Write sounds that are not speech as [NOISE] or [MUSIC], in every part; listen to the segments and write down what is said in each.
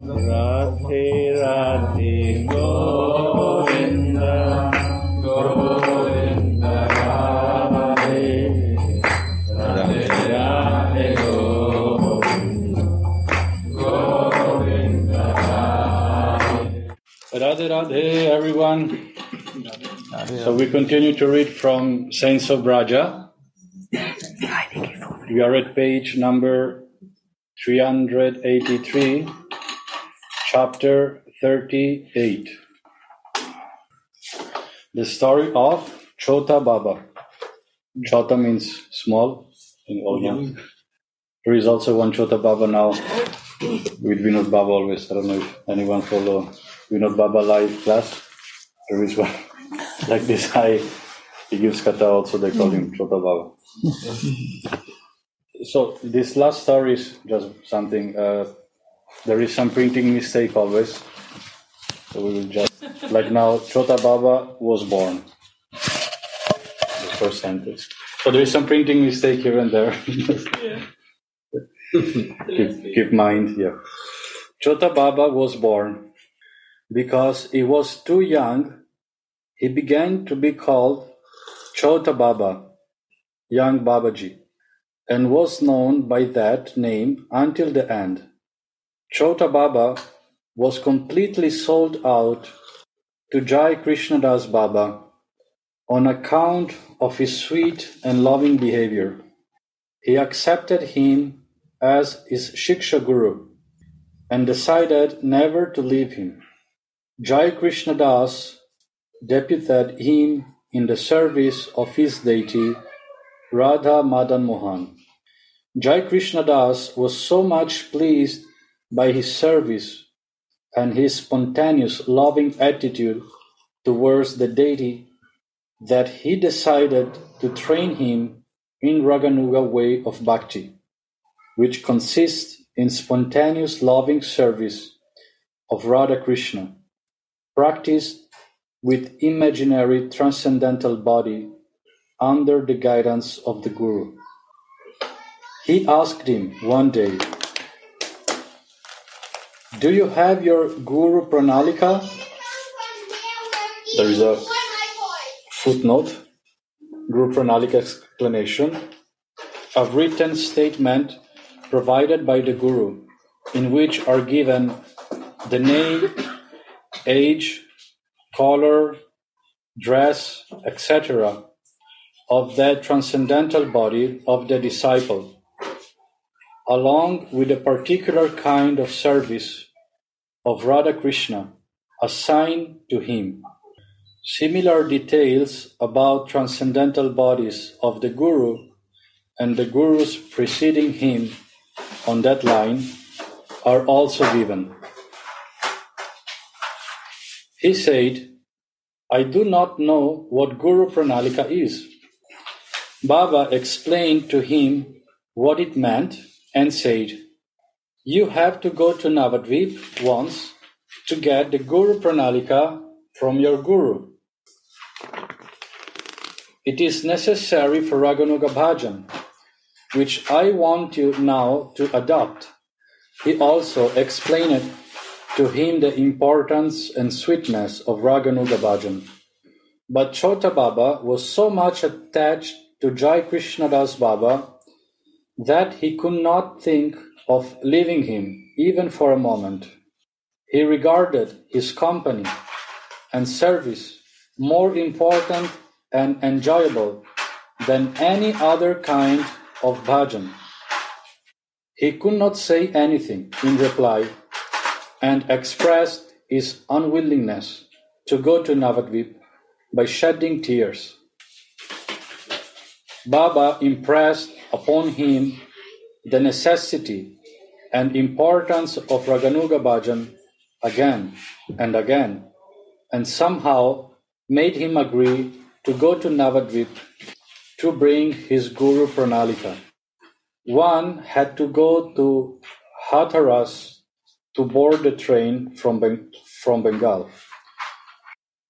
Radhe Radhe Govinda. Govinda Radhe. Radhe Radhe Govinda. Govinda Radhe. Radhe Radhe everyone. So we continue to read from Saints of Braja We are at page number 383 chapter 38. The story of Chota Baba. Chota means small in Odia. There is also one Chota Baba now with Vinod Baba always. I don't know if anyone follow Vinod Baba live class. There is one [LAUGHS] like this high. He gives kata also, they call him Chota Baba. so this last story is just something. Uh, there is some printing mistake always. So we will just like now Chota Baba was born. The first sentence. So there is some printing mistake here and there. [LAUGHS] keep, keep mind, yeah. Chota Baba was born because he was too young. He began to be called Chota Baba, young Babaji, and was known by that name until the end. Chota Baba was completely sold out to Jai Krishnadas Baba on account of his sweet and loving behavior. He accepted him as his Shiksha Guru and decided never to leave him. Jai Krishnadas deputed him in the service of his deity Radha Madan Mohan. Jai Krishnadas was so much pleased by his service and his spontaneous loving attitude towards the deity that he decided to train him in Raganuga way of bhakti, which consists in spontaneous loving service of Radha Krishna, practiced with imaginary transcendental body under the guidance of the Guru. He asked him one day, do you have your Guru Pranalika? There is a footnote, Guru Pranalika explanation, a written statement provided by the Guru, in which are given the name, age, color, dress, etc., of that transcendental body of the disciple, along with a particular kind of service of Radha Krishna assigned to him. Similar details about transcendental bodies of the Guru and the Gurus preceding him on that line are also given. He said, I do not know what Guru Pranalika is. Baba explained to him what it meant and said, You have to go to Navadvip once to get the Guru Pranalika from your Guru. It is necessary for Raganuga Bhajan, which I want you now to adopt. He also explained to him the importance and sweetness of Raganuga Bhajan. But Chota Baba was so much attached to Jai Krishnadas Baba that he could not think of leaving him even for a moment. He regarded his company and service more important and enjoyable than any other kind of bhajan. He could not say anything in reply and expressed his unwillingness to go to Navadvip by shedding tears. Baba impressed upon him the necessity and importance of Raganuga Bhajan again and again, and somehow made him agree to go to Navadvip to bring his Guru Pranalika. One had to go to Hatharas to board the train from, from Bengal.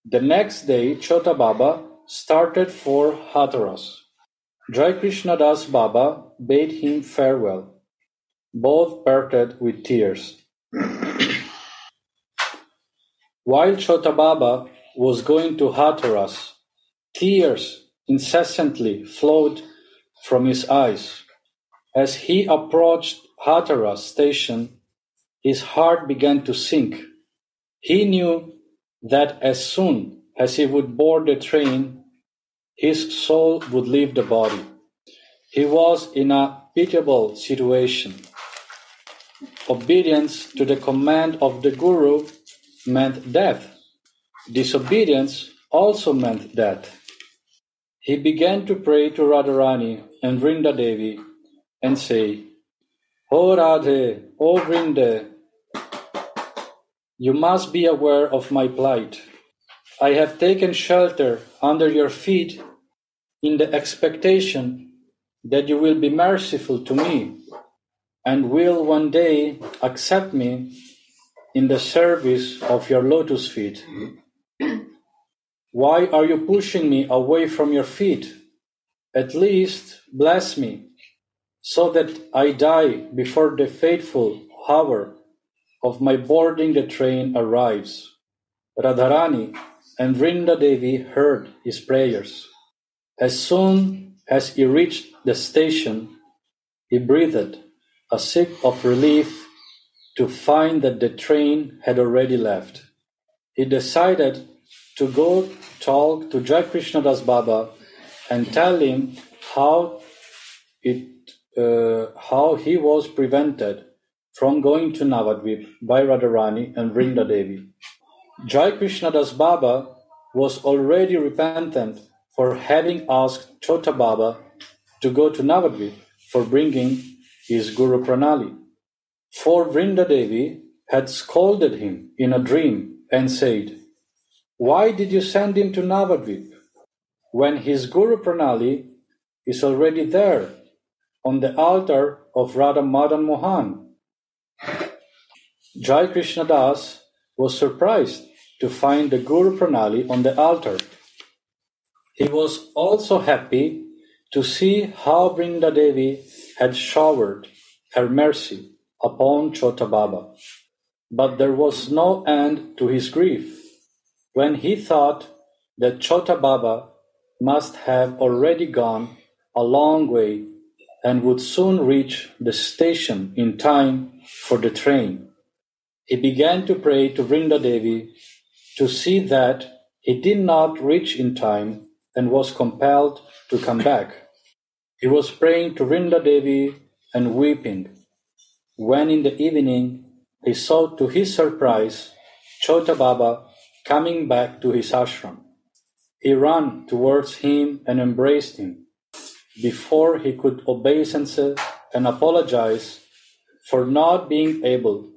The next day, Chota Baba started for Hatharas. Jai Krishna Das Baba bade him farewell. Both parted with tears. While Chota Baba was going to Hathras, tears incessantly flowed from his eyes. As he approached Hathras station, his heart began to sink. He knew that as soon as he would board the train, his soul would leave the body. He was in a pitiable situation. Obedience to the command of the Guru meant death. Disobedience also meant death. He began to pray to Radharani and Vrinda Devi and say, O Radhe, O Vrinda, you must be aware of my plight. I have taken shelter under your feet in the expectation that you will be merciful to me and will one day accept me in the service of your lotus feet. Mm-hmm. Why are you pushing me away from your feet? At least bless me, so that I die before the fateful hour of my boarding the train arrives. Radharani and Vrinda Devi heard his prayers. As soon as he reached the station, he breathed a sigh of relief to find that the train had already left. He decided to go talk to Jai Krishna Das Baba and tell him how it uh, how he was prevented from going to Navadvip by Radharani and Vrinda Devi. Jai Krishna Das Baba was already repentant for having asked Chota Baba to go to Navadvip for bringing his Guru Pranali. For Vrinda Devi had scolded him in a dream and said, Why did you send him to Navadvip when his Guru Pranali is already there on the altar of Radha Madan Mohan? Jai Krishna Das was surprised to find the Guru Pranali on the altar. He was also happy to see how Vrinda Devi had showered her mercy upon Chota Baba. But there was no end to his grief when he thought that Chota Baba must have already gone a long way and would soon reach the station in time for the train. He began to pray to Vrinda Devi to see that he did not reach in time and was compelled to come back. He was praying to Vrinda Devi and weeping when in the evening he saw to his surprise Chota Baba coming back to his ashram. He ran towards him and embraced him. Before he could obeisance and apologize for not being able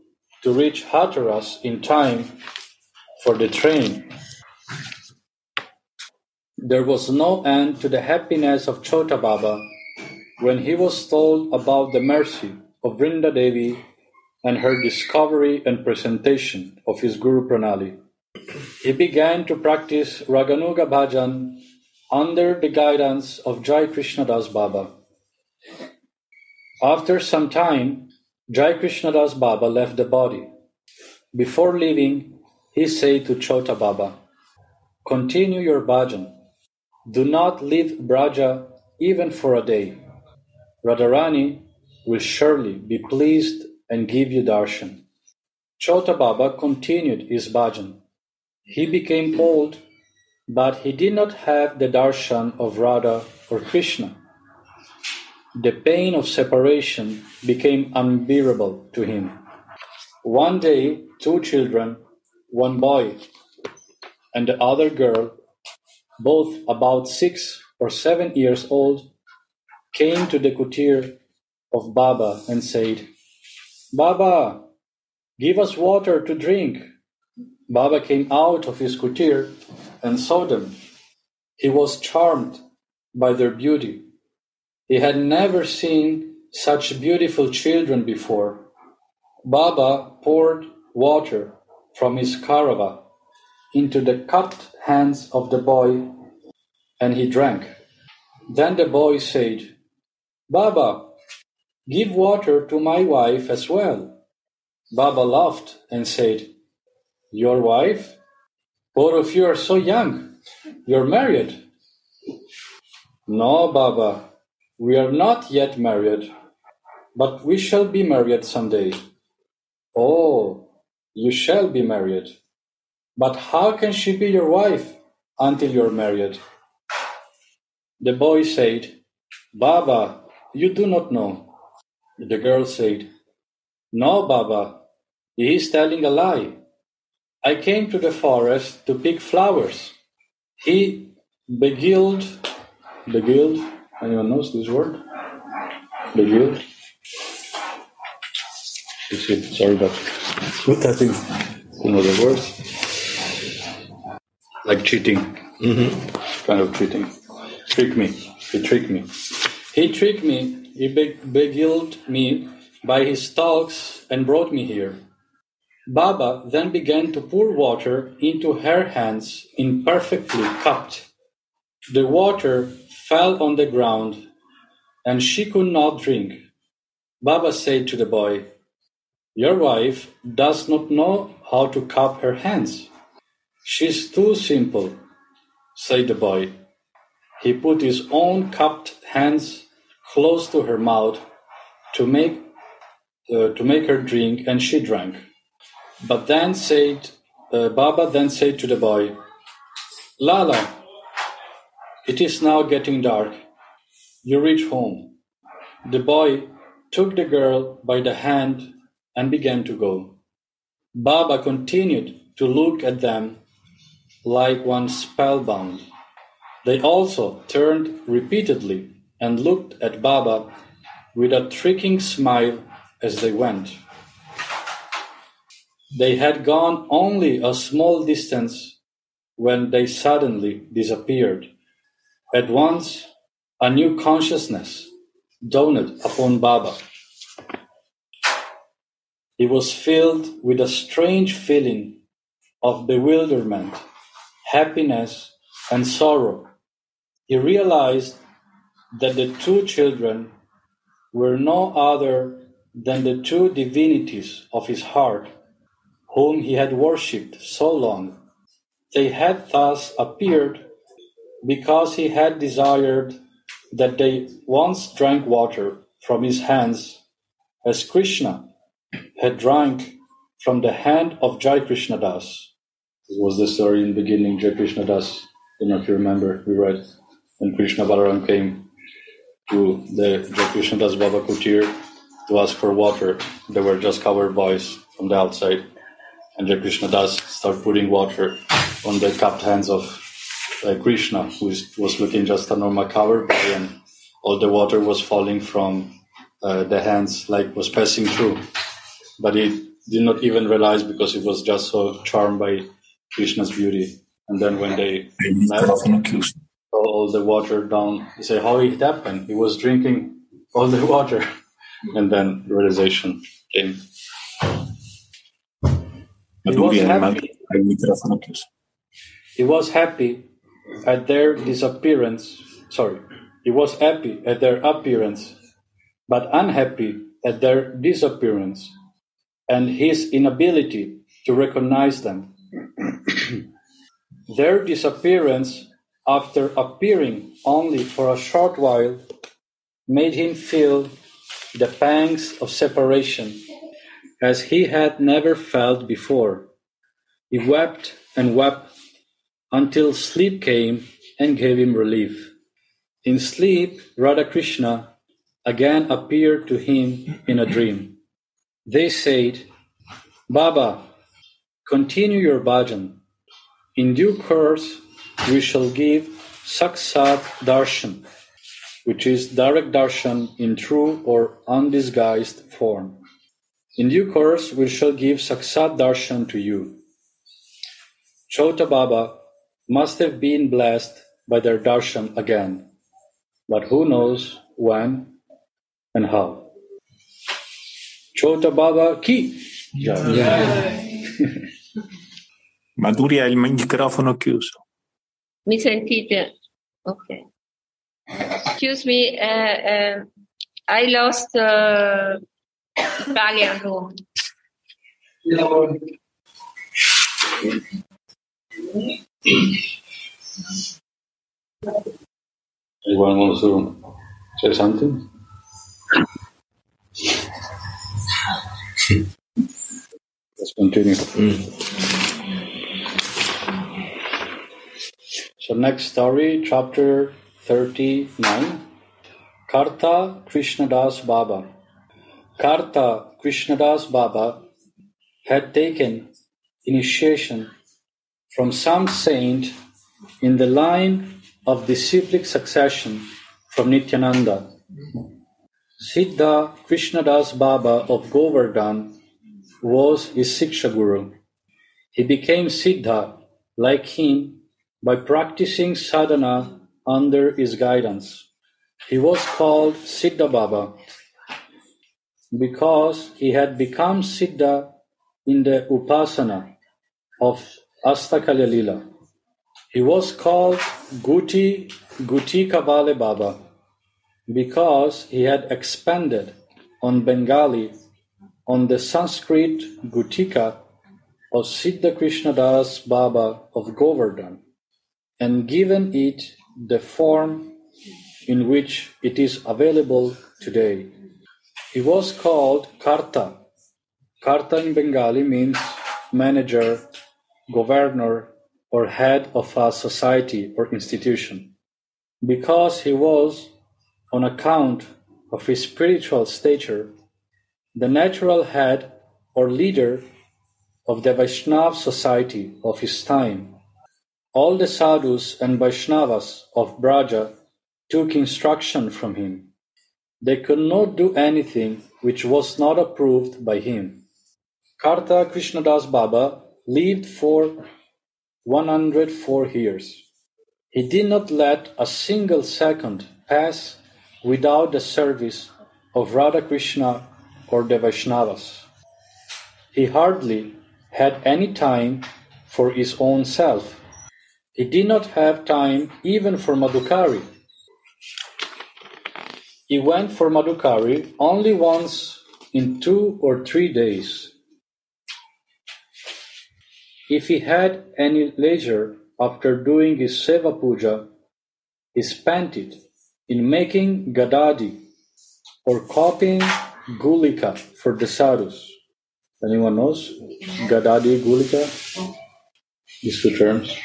to reach Hathras in time for the train. There was no end to the happiness of Chota Baba when he was told about the mercy of Vrinda Devi and her discovery and presentation of his Guru Pranali. He began to practice Raganuga Bhajan under the guidance of Jai Krishna Das Baba. After some time, Jai Krishnadas Baba left the body. Before leaving, he said to Chota Baba, Continue your bhajan. Do not leave Braja even for a day. Radharani will surely be pleased and give you darshan. Chota Baba continued his bhajan. He became old, but he did not have the darshan of Radha or Krishna. The pain of separation became unbearable to him. One day, two children, one boy and the other girl, both about six or seven years old, came to the kutir of Baba and said, Baba, give us water to drink. Baba came out of his kutir and saw them. He was charmed by their beauty he had never seen such beautiful children before. Baba poured water from his karava into the cupped hands of the boy and he drank. Then the boy said, Baba, give water to my wife as well. Baba laughed and said, Your wife? Both of you are so young. You're married. No, Baba, we are not yet married, but we shall be married someday. Oh, you shall be married. But how can she be your wife until you're married? The boy said, Baba, you do not know. The girl said, No, Baba, he is telling a lie. I came to the forest to pick flowers. He beguiled, beguiled, anyone knows this word? Beguiled? Sorry, but what I think the words? Like cheating. Mm-hmm. Kind of cheating. Trick me. He tricked me. He tricked me. He beguiled me by his talks and brought me here. Baba then began to pour water into her hands imperfectly cupped. The water fell on the ground and she could not drink. Baba said to the boy, Your wife does not know how to cup her hands. She's too simple, said the boy. He put his own cupped hands close to her mouth to make, uh, to make her drink, and she drank. But then said, uh, Baba then said to the boy, Lala, it is now getting dark. You reach home. The boy took the girl by the hand and began to go. Baba continued to look at them like one spellbound. They also turned repeatedly and looked at Baba with a tricking smile as they went. They had gone only a small distance when they suddenly disappeared. At once, a new consciousness dawned upon Baba. He was filled with a strange feeling of bewilderment, happiness, and sorrow. He realized that the two children were no other than the two divinities of his heart whom he had worshipped so long. They had thus appeared because he had desired that they once drank water from his hands, as Krishna had drank from the hand of Jai Krishna Das. Was the story in the beginning, Jai Krishna Das. I don't know if you remember, we read when Krishna Balaram came to the Jai Krishna Das Baba Kutir to ask for water. They were just covered boys from the outside and Jai Krishna Das start putting water on the cupped hands of uh, Krishna, who was looking just a normal cover boy, and all the water was falling from uh, the hands, like was passing through. But he did not even realize because he was just so charmed by Krishna's beauty. And then when they all the water down, he said, "How it happened? He was drinking all the water." [LAUGHS] And then realization came. He was, happy. he was happy at their disappearance. Sorry, he was happy at their appearance, but unhappy at their disappearance and his inability to recognize them. [COUGHS] their disappearance, after appearing only for a short while, made him feel the pangs of separation as he had never felt before. He wept and wept until sleep came and gave him relief. In sleep, Radhakrishna again appeared to him in a dream. They said, Baba, continue your bhajan. In due course, we shall give Saksat Darshan, which is direct darshan in true or undisguised form. In due course we shall give Saksat Darshan to you. Chota Baba must have been blessed by their darshan again, but who knows when and how. Chota Baba ki. [LAUGHS] Maduria, il microfono chiuso. Mi sentite? Ok. Excuse me, uh, uh, I lost uh, Italian room. Anyone wants to say something? Let's continue. Hmm. So next story, chapter 39. Karta Krishnadas Baba. Karta Krishnadas Baba had taken initiation from some saint in the line of disciplic succession from Nityananda. Siddha Krishnadas Baba of Govardhan was his Siksha Guru. He became Siddha like him by practicing sadhana under his guidance. He was called Siddha Baba because he had become Siddha in the Upasana of Astakalya Lila. He was called Guti Gutika Bale Baba because he had expanded on Bengali on the Sanskrit Gutika of Siddha Krishnadas Baba of Govardhan and given it the form in which it is available today. He was called Karta. Karta in Bengali means manager, governor, or head of a society or institution. Because he was, on account of his spiritual stature, the natural head or leader of the Vaishnav society of his time. All the sadhus and Vaishnavas of Braja took instruction from him. They could not do anything which was not approved by him. Karta Krishnadas Baba lived for 104 years. He did not let a single second pass without the service of Radha Krishna or the Vaishnavas. He hardly had any time for his own self. He did not have time even for Madhukari. He went for Madhukari only once in two or three days. If he had any leisure after doing his Seva Puja, he spent it in making gadadi or copying gulika for the sadhus. Anyone knows? Gadadi, gulika? These two terms.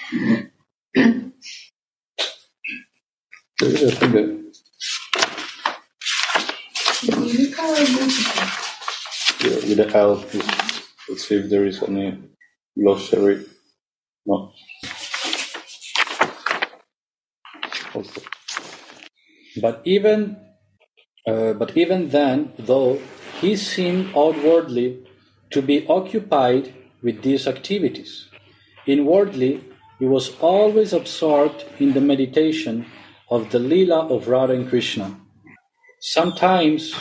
with the L. Let's see if there is any glossary. No. But even uh, but even then, though he seemed outwardly to be occupied with these activities, inwardly he was always absorbed in the meditation of the Leela of Radha and Krishna. Sometimes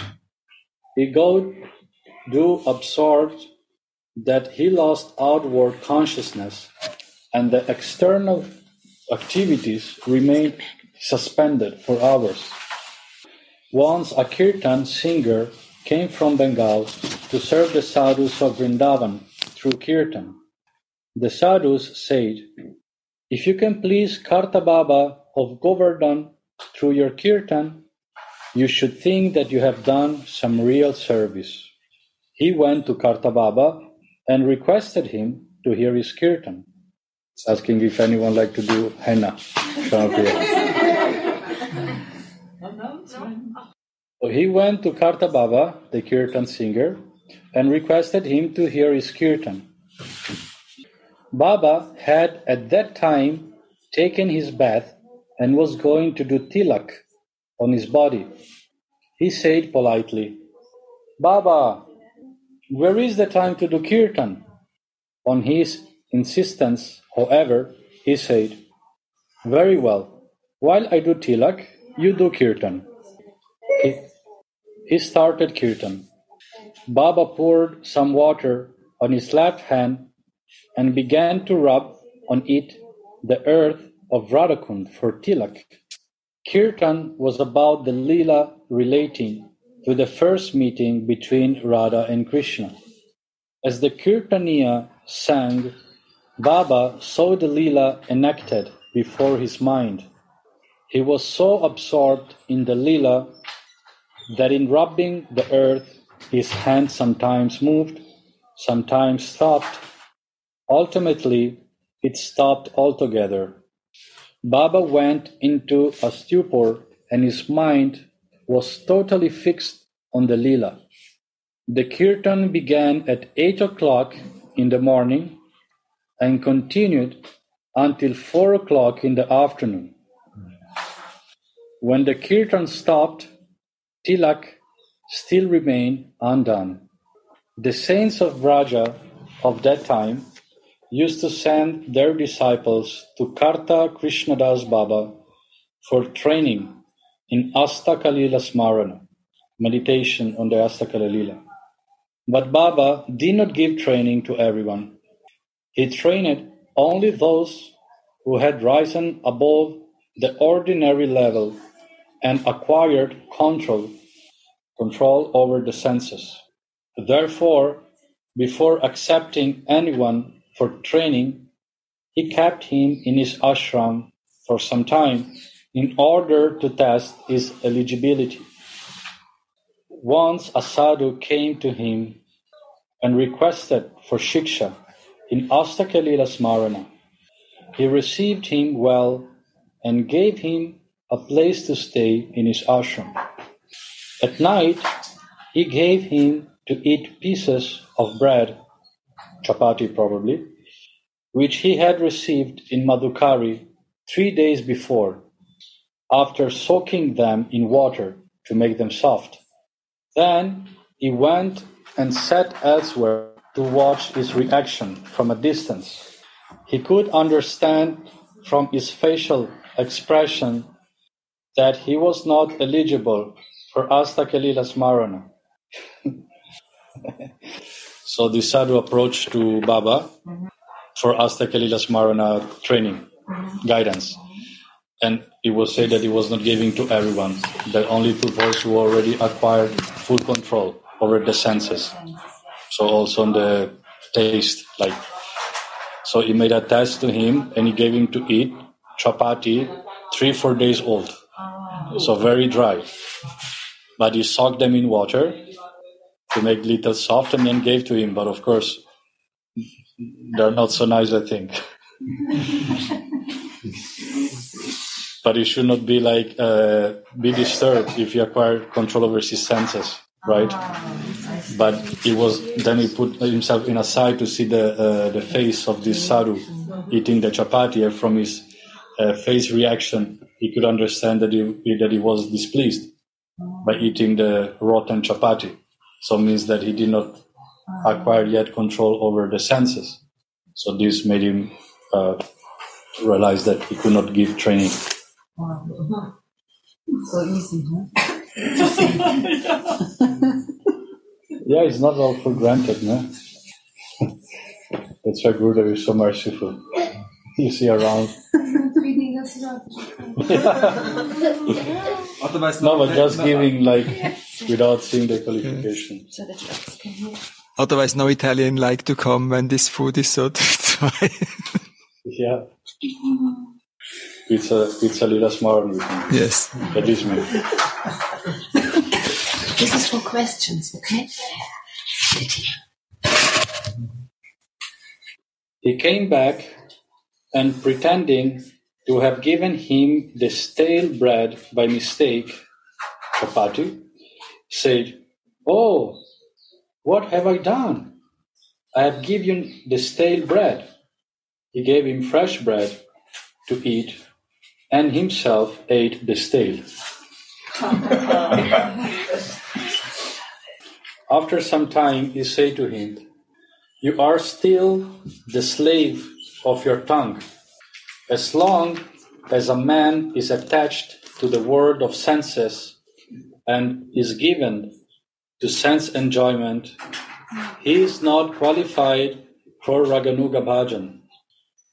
he got do absorbed that he lost outward consciousness and the external activities remained suspended for hours. Once a kirtan singer came from Bengal to serve the sadhus of Vrindavan through kirtan. The sadhus said, If you can please Karta Baba of Govardhan through your kirtan, you should think that you have done some real service. He went to Karta Baba and requested him to hear his kirtan. Asking if anyone like to do henna. [LAUGHS] So he went to Karta Baba, the kirtan singer, and requested him to hear his kirtan. Baba had at that time taken his bath and was going to do tilak on his body. He said politely, Baba, where is the time to do kirtan? On his insistence, however, he said, Very well, while I do tilak, you do kirtan. He, he started kirtan. Baba poured some water on his left hand and began to rub on it the earth of Radhakund for tilak. Kirtan was about the Leela relating to the first meeting between Radha and Krishna. As the Kirtaniya sang Baba saw the Leela enacted before his mind. He was so absorbed in the lila that in rubbing the earth his hand sometimes moved, sometimes stopped. Ultimately, it stopped altogether. Baba went into a stupor and his mind was totally fixed on the lila. The kirtan began at 8 o'clock in the morning and continued until 4 o'clock in the afternoon. When the kirtan stopped, Tilak still remained undone. The saints of Braja of that time used to send their disciples to Karta Krishnadas Baba for training in Astakalila Smarana, meditation on the Astakalila. But Baba did not give training to everyone. He trained only those who had risen above the ordinary level and acquired control control over the senses. Therefore, before accepting anyone for training, he kept him in his ashram for some time in order to test his eligibility. Once a sadhu came to him and requested for shiksha in Astakalila Smarana. He received him well and gave him a place to stay in his ashram. At night, he gave him to eat pieces of bread, chapati probably, which he had received in Madhukari three days before, after soaking them in water to make them soft. Then he went and sat elsewhere to watch his reaction from a distance. He could understand from his facial expression that he was not eligible for Asta Kalila Smarana. [LAUGHS] so the sadhu approached to Baba for Asta Kalila Smarana training, guidance. And he was said that he was not giving to everyone, that only to those who already acquired full control over the senses. So also on the taste, like so he made a test to him and he gave him to eat chapati three, four days old. So very dry but he soaked them in water to make little soft and then gave to him. But of course, they're not so nice, I think. [LAUGHS] but it should not be like uh, be disturbed if you acquire control over his senses, right? But he was then he put himself in a side to see the uh, the face of this sadhu eating the chapati, and from his uh, face reaction, he could understand that he that he was displeased by eating the rotten chapati. So means that he did not acquire yet control over the senses. So this made him uh, realize that he could not give training. So easy, huh? [LAUGHS] yeah, it's not all for granted, no? [LAUGHS] That's why Gurudev is so merciful. [LAUGHS] You see around. No, but just giving like without seeing the qualification. Otherwise, no Italian like to come when this food is so [LAUGHS] dry. yeah. Pizza, pizza lila smart. Yes. That is me. This is for questions, okay? He came back and pretending to have given him the stale bread by mistake, chapati, said, Oh, what have I done? I have given the stale bread. He gave him fresh bread to eat, and himself ate the stale. [LAUGHS] After some time, he said to him, You are still the slave of your tongue as long as a man is attached to the world of senses and is given to sense enjoyment, he is not qualified for Raganuga Bhajan.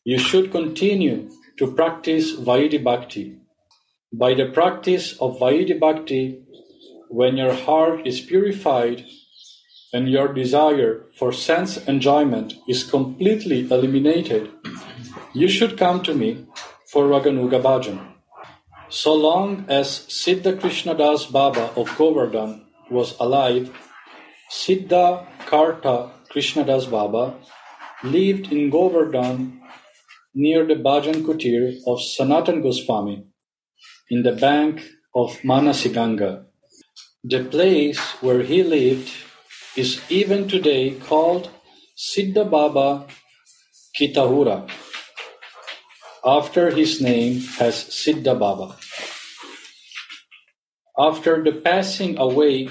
You should continue to practice Vaidhi Bhakti. By the practice of Vaidhi Bhakti, when your heart is purified and your desire for sense enjoyment is completely eliminated, you should come to me for Raganuga Bhajan. So long as Siddha Krishnadas Baba of Govardhan was alive, Siddha Karta Krishnadas Baba lived in Govardhan near the Bhajan Kutir of Sanatan Goswami in the bank of Manasiganga. The place where he lived is even today called Siddha Baba Kitahura, after his name as Siddha Baba. After the passing away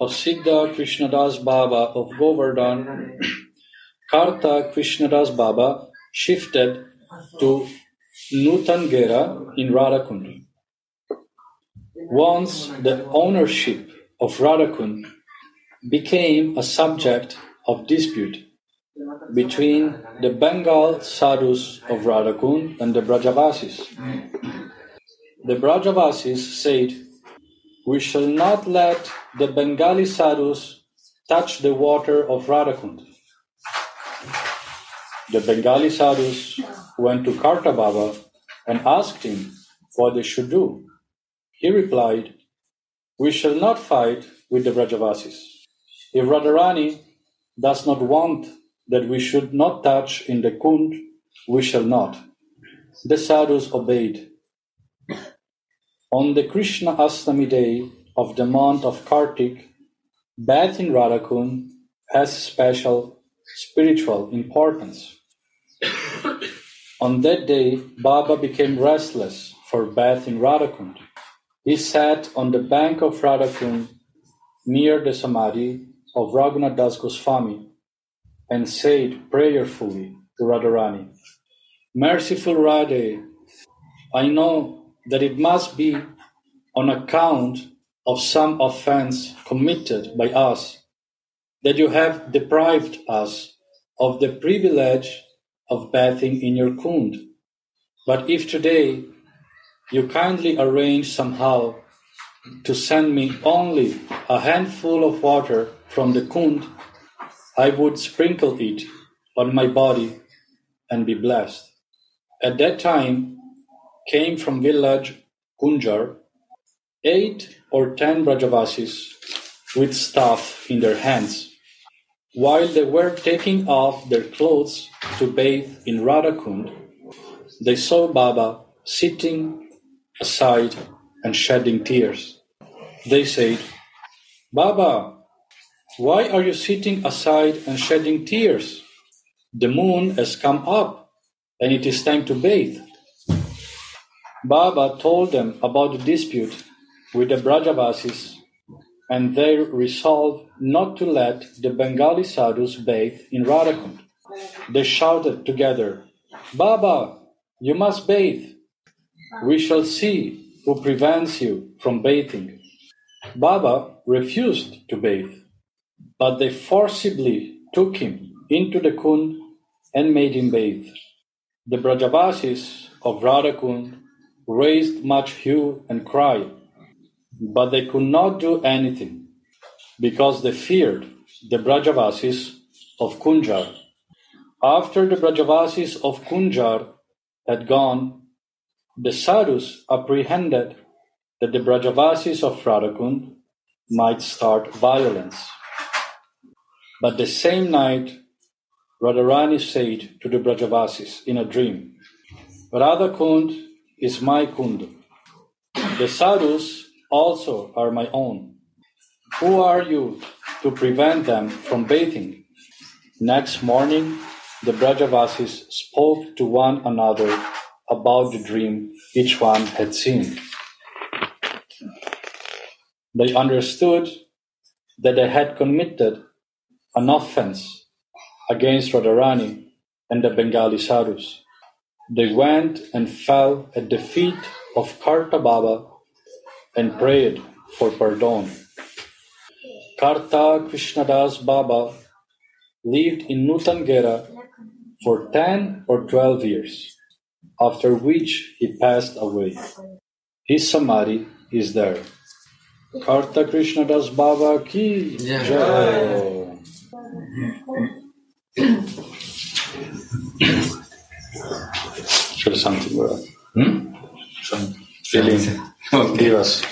of Siddha Krishnadas Baba of Govardhan, Karta Krishnadas Baba shifted to Nutangera in Radhakund. Once the ownership of Radhakund became a subject of dispute between the Bengal sadhus of Radhakund and the Brajavasis. The Brajavasis said, We shall not let the Bengali sadhus touch the water of Radhakund. The Bengali sadhus went to Kartababa and asked him what they should do. He replied, We shall not fight with the Brajavasis. If Radharani does not want that we should not touch in the kund, we shall not. The sadhus obeyed. On the Krishna Astami day of the month of Kartik, bath in Radhakund has special spiritual importance. On that day, Baba became restless for bath in Radhakund. He sat on the bank of Radhakund near the Samadhi of Raghunath Das Goswami and said prayerfully to Radharani, Merciful Radhe, I know that it must be on account of some offense committed by us that you have deprived us of the privilege of bathing in your kund. But if today you kindly arrange somehow to send me only a handful of water from the kund, I would sprinkle it on my body and be blessed. At that time came from village Kunjar eight or ten Brajavasis with staff in their hands. While they were taking off their clothes to bathe in Radhakund, they saw Baba sitting aside and shedding tears. They said, Baba, why are you sitting aside and shedding tears? The moon has come up and it is time to bathe. Baba told them about the dispute with the Brajavasis and they resolved not to let the Bengali sadhus bathe in Radhakund. They shouted together, Baba, you must bathe. We shall see who prevents you from bathing. Baba refused to bathe, but they forcibly took him into the kund and made him bathe. The Brajavasis of Radhakund raised much hue and cry, but they could not do anything because they feared the Brajavasis of Kunjar. After the Brajavasis of Kunjar had gone, the sadhus apprehended that the Brajavasis of Radhakund might start violence. But the same night, Radharani said to the Brajavasis in a dream, Radha Kund is my kund. The sadhus also are my own. Who are you to prevent them from bathing? Next morning, the Brajavasis spoke to one another about the dream each one had seen. They understood that they had committed an offense against Radharani and the Bengali sadhus. They went and fell at the feet of Karta Baba and prayed for pardon. Karta Krishnadas Baba lived in Nutangera for 10 or 12 years, after which he passed away. His samadhi is there. Karta Krishnadas Baba ki Jai. Jai. Share something with us. Hmm? Some feeling. Give us.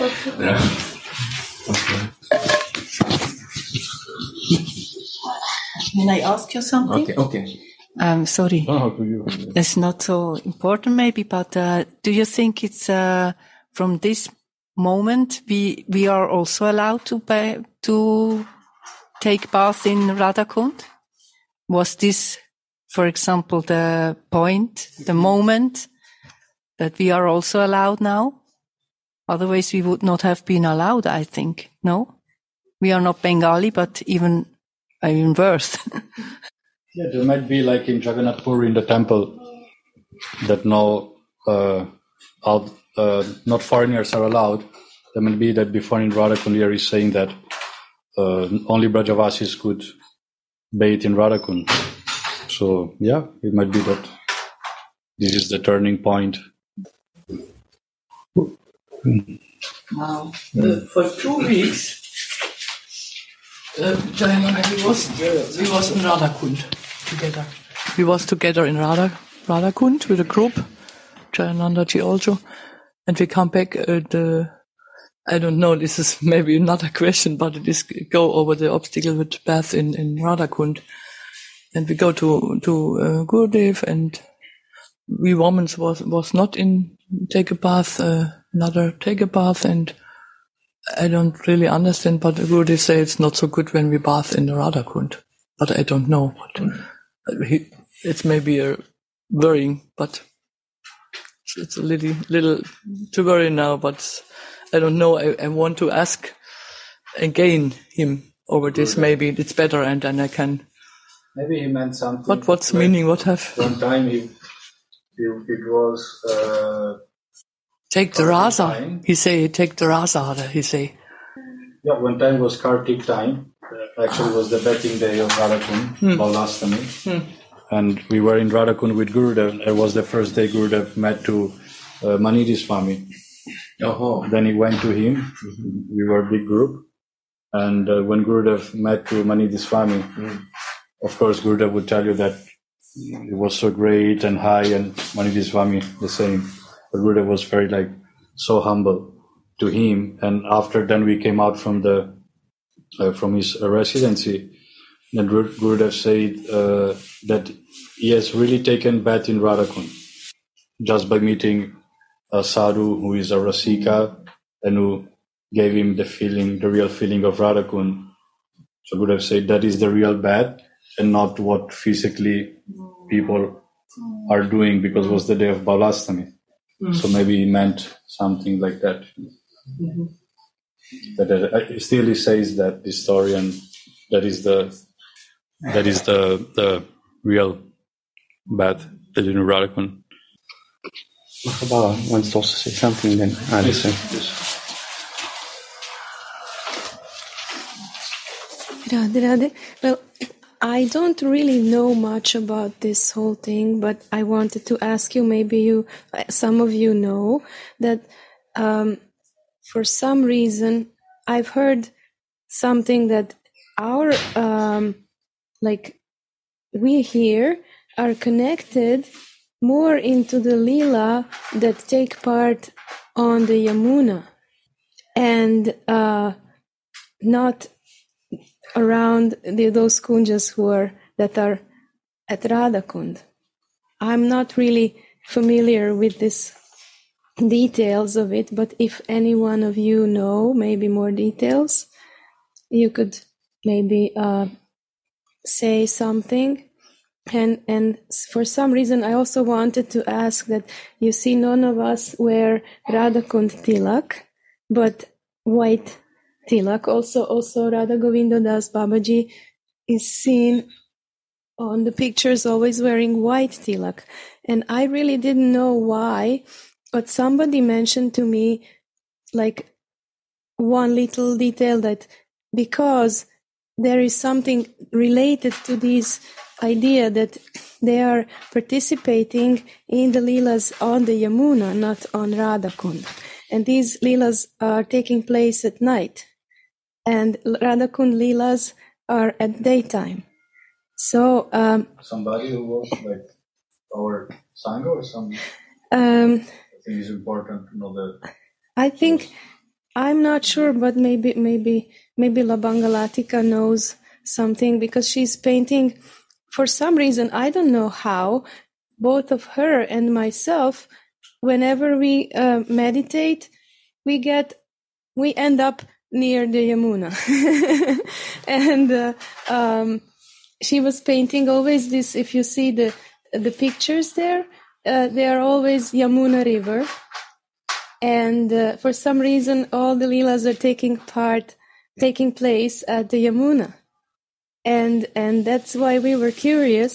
Can I ask you something? Okay, okay. Um, sorry. Oh, do you? It's not so important maybe, but uh, do you think it's uh, from this moment we we are also allowed to pay, to take bath in Radhakund? Was this, for example, the point, the moment that we are also allowed now? Otherwise, we would not have been allowed. I think no, we are not Bengali, but even even worse. [LAUGHS] Yeah, there might be like in Jagannath Puri in the temple that no, uh, uh, not foreigners are allowed. There might be that before in Radhakund here is saying that only Brajavasis could bathe in Radhakund. So yeah, it might be that this is the turning point. Wow. Uh, for two weeks, uh, Jayananda, we was, was in Radhakund together. We was together in Radha, Radhakund with a group, Jayananda ji also, and we come back at the, I don't know, this is [LAUGHS] maybe another question, but it is go over the obstacle with bath in, in Radhakund. And we go to, to uh, Gurudev and we women was, was not in take a bath, uh, another take a bath and I don't really understand, but Gurudev say it's not so good when we bath in the Radhakund. But I don't know. But he, it's maybe a worrying, but it's- it's a little, little too worry now, but I don't know. I, I want to ask again him over this. Maybe it's better and then I can, Maybe he meant something. but what's like meaning? What have, One time he, he it was uh, take the rasa. time. He say, take the rasa, he say. Yeah, one time was Kartik time. Uh, Actually, was the betting day of Radhakund, Bahulashtami. And we were in Radhakund with Gurudev. It was the first day Gurudev met to uh, Manidi Swami. Oh, Then he went to him. We were a big group. And uh, when Gurudev met to Manidi Swami, of course, Gurudev would tell you that it was so great and high, and Manidi Swami the same. But Gurudev was very like so humble to him. And after then, we came out from the uh, from his uh, residency. Then Guru- Gurudev said uh, that he has really taken bath in Radhakund just by meeting a sadhu who is a Rasika and who gave him the feeling, the real feeling of Radhakund. So Gurudev said that is the real bad and not what physically people are doing because it was the day of Bahulashtami. So mm. maybe he meant something like that. Mm-hmm. But uh, uh still, he says that the story and that is the that is the the real bath that in Radhakund. Baba wants to also say something then. Radhe. Well, I don't really know much about this whole thing, but I wanted to ask you. Maybe you, some of you know that um, for some reason I've heard something that our um, like we here are connected more into the lila that take part on the Yamuna and uh, not around the, those kunjas who are that are at Radhakund. I'm not really familiar with this details of it, but if any one of you know maybe more details, you could maybe uh, say something. And and for some reason, I also wanted to ask that you see, none of us wear Radhakund tilak, but white tilak. Also, also Radha Govinda Das Babaji is seen on the pictures always wearing white tilak, and I really didn't know why, but somebody mentioned to me like one little detail that because there is something related to this idea that they are participating in the Leelas on the Yamuna, not on Radhakund. And these Leelas are taking place at night. And Radhakund Leelas are at daytime. So um, Somebody who was like our sangha or some. um, I think it's important to know that. I think I'm not sure, but maybe maybe maybe Lavangalatika knows something because she's painting. For some reason, I don't know how. Both of her and myself, whenever we uh, meditate, we get we end up near the Yamuna, [LAUGHS] and uh, um, she was painting always this. If you see the the pictures there, uh, they are always Yamuna River and uh, for some reason all the leelas are taking part taking place at the yamuna and and that's why we were curious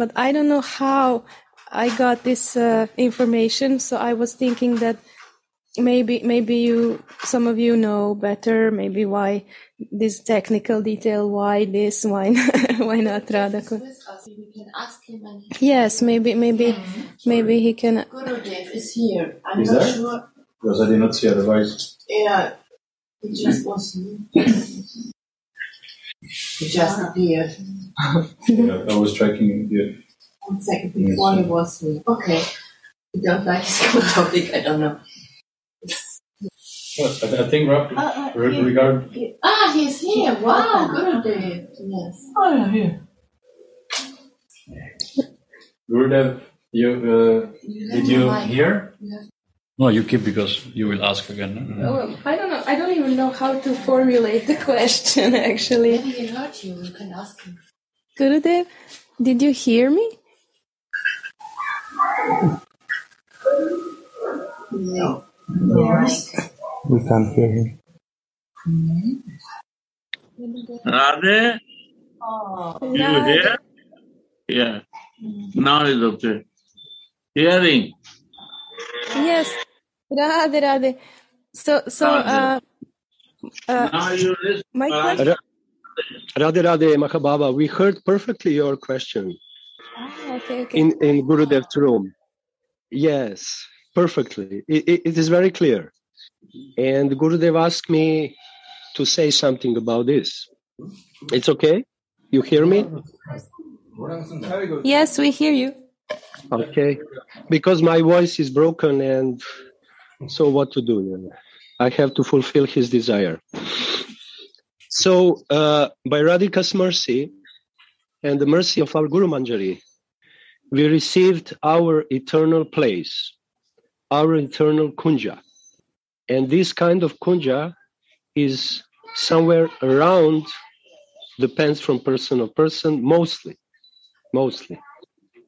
but i don't know how i got this uh, information so i was thinking that maybe maybe you some of you know better maybe why this technical detail why this why [LAUGHS] why not radha We can ask him and he yes maybe maybe maybe he can Gurudev is here. I'm Is not there? sure. Because I did not see otherwise. Yeah, he just was here. He just appeared. yeah, I was tracking the. One second before it was here. Okay. You don't like this [LAUGHS] topic? I don't know. What? I, I think roughly Uh, uh, re- here. regard. Ah, he's here. Wow, Gurudev. Yes. Oh, yeah, here. Gurudev, you uh, did you hear? You have- No, you keep because you will ask again. Oh, I don't know. I don't even know how to formulate the [LAUGHS] question. Actually, Maybe he heard you. You can ask him. Gurudev, did you hear me? No. We can't hear him. Mm-hmm. Radhe, Oh. you hear? Yeah. Now is okay. Hearing. Yes, Radhe, Radhe. So, so, uh, uh, you my question. Radhe Radhe Mahababa, we heard perfectly your question Ah, okay, okay. in, in Gurudev's room. Yes, perfectly. It, it, it is very clear. And Gurudev asked me to say something about this. It's okay? You hear me? Yes, we hear you. Okay. Because my voice is broken and so what to do? I have to fulfill his desire. So, uh, by Radhika's mercy and the mercy of our Guru Manjari, we received our eternal place, our eternal kunja. And this kind of kunja is somewhere around, depends from person to person, mostly, mostly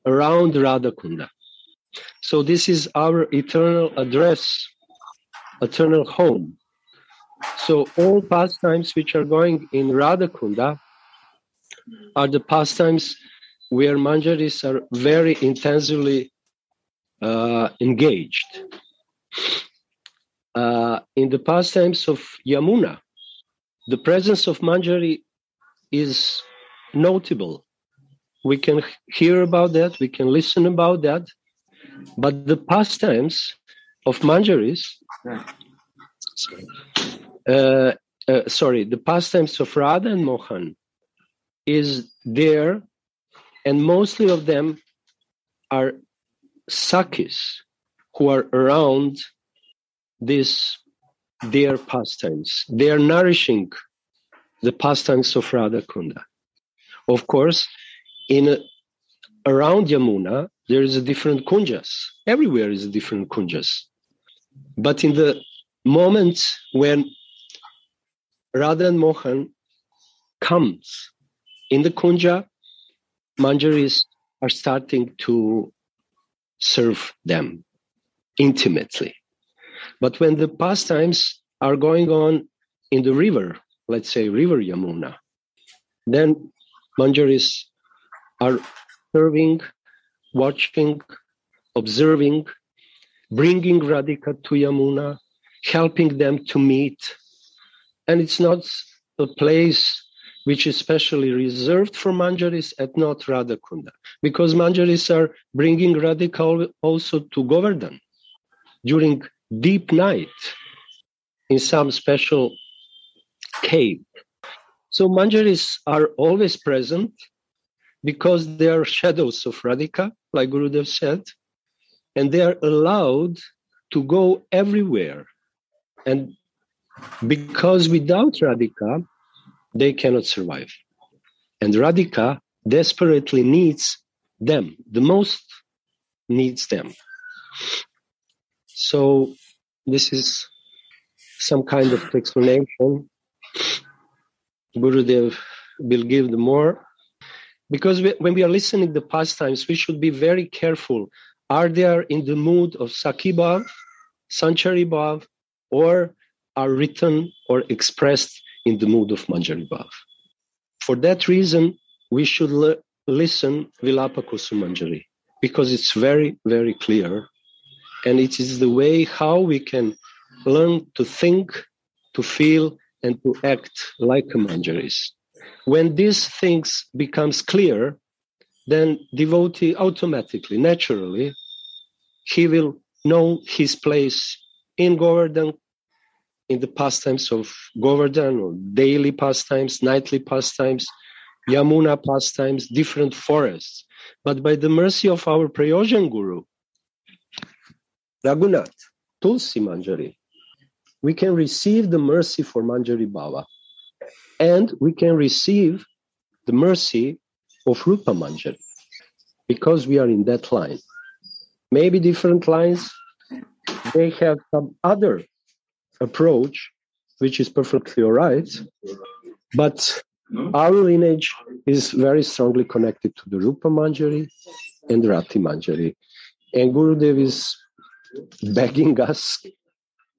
around Radha Kunda. So this is our eternal address, eternal home. So all pastimes which are going in Radha Kunda are the pastimes where manjaris are very intensively uh, engaged. Uh, in the pastimes of Yamuna, the presence of manjari is notable. We can hear about that, we can listen about that, but the pastimes of manjaris, uh, uh, sorry, the pastimes of Radha and Mohan is there, and mostly of them are sakis who are around these their pastimes. They are nourishing the pastimes of Radha Kunda. Of course, in around Yamuna, there is a different kunjas. Everywhere is a different kunjas. But in the moments when Radha and Mohan comes in the kunja, manjaris are starting to serve them intimately. But when the pastimes are going on in the river, let's say River Yamuna, then manjaris are serving, watching, observing, bringing Radhika to Yamuna, helping them to meet. And it's not a place which is specially reserved for manjaris and not Radhakunda, because manjaris are bringing Radhika also to Govardhan during deep night in some special cave. So manjaris are always present because they are shadows of Radhika, like Gurudev said, and they are allowed to go everywhere. And because without Radhika, they cannot survive. And Radhika desperately needs them, the most needs them. So this is some kind of explanation. Gurudev will give the more. Because we, when we are listening the pastimes, we should be very careful. Are they in the mood of Sakibhav, Sanchari Bhav, or are written or expressed in the mood of Manjari Bhav? For that reason, we should l- listen Vilapa Kusumanjali because it's very, very clear. And it is the way how we can learn to think, to feel, and to act like a Manjaris. When these things becomes clear, then devotee automatically, naturally, he will know his place in Govardhan, in the pastimes of Govardhan, or daily pastimes, nightly pastimes, Yamuna pastimes, different forests. But by the mercy of our Prayojan Guru, Raghunath, Tulsi Manjari, we can receive the mercy for Manjari Bhav and we can receive the mercy of Rupa Manjari because we are in that line. Maybe different lines, they have some other approach, which is perfectly all right, but our lineage is very strongly connected to the Rupa Manjari and Rati Manjari. And Gurudev is begging us,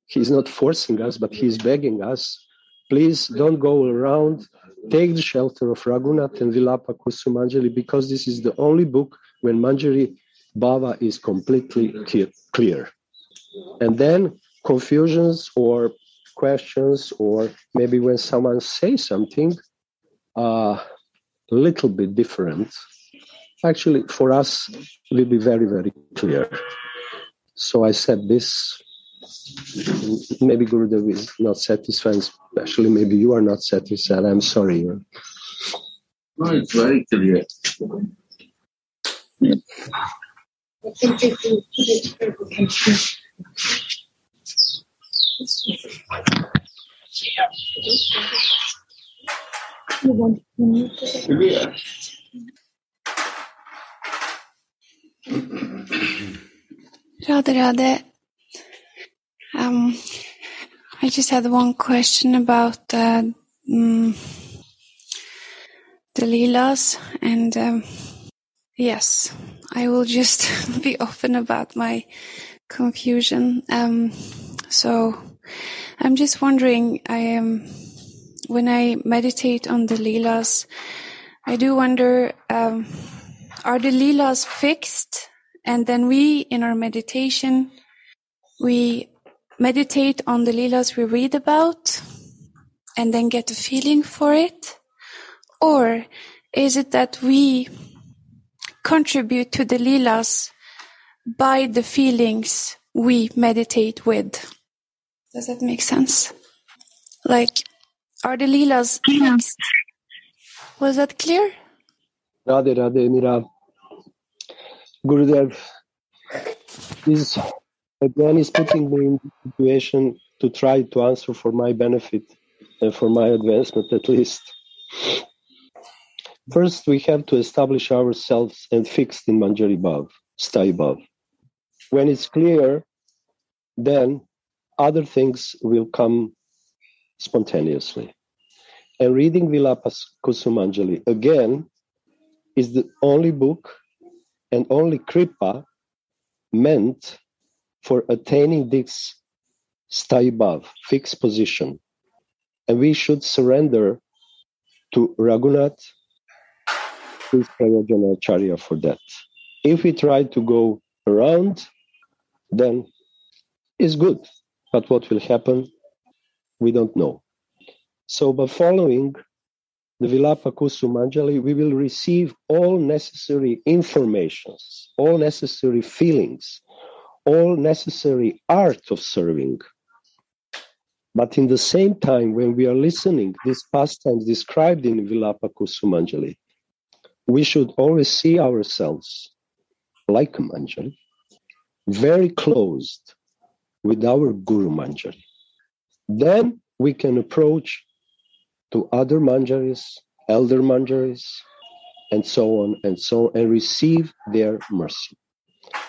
he's not forcing us, but he's begging us, please don't go around, take the shelter of Raghunath and Vilapa Kusumanjali because this is the only book when Manjari Bhav is completely clear. And then confusions or questions, or maybe when someone says something, a little bit different, actually for us will be very, very clear. So I said this. Maybe Gurudev is not satisfied, especially maybe you are not satisfied. I'm sorry. No, it's very clear. I think if you put it we can You want to mute it? Radhe Radhe. Um, I just had one question about uh, um, the Leelas, and um, yes, I will just [LAUGHS] be open about my confusion. Um, so I'm just wondering, I am when I meditate on the Leelas, I do wonder, um, are the Leelas fixed? And then we, in our meditation, we meditate on the Leelas we read about and then get a feeling for it? Or is it that we contribute to the Leelas by the feelings we meditate with? Does that make sense? Like, are the Leelas fixed? Was that clear? Radhe Radhe Mira. Gurudev is again is putting me in situation to try to answer for my benefit and for my advancement at least. First, we have to establish ourselves and fixed in Manjari Bhav, Sthai Bhav. When it's clear, then other things will come spontaneously. And reading Vilapas Kusumanjali again is the only book and only Kripa meant for attaining this staibhav, fixed position. And we should surrender to Raghunath, his Prayojanacharya for that. If we try to go around, then it's good. But what will happen, we don't know. So by following the Vilapa Kusumanjali, we will receive all necessary informations, all necessary feelings, all necessary art of serving. But in the same time, when we are listening, these pastimes described in Vilapa Kusumanjali, we should always see ourselves like a Manjari, very closed with our Guru Manjari. Then we can approach to other Manjaris, elder Manjaris, and so on and so on, and receive their mercy.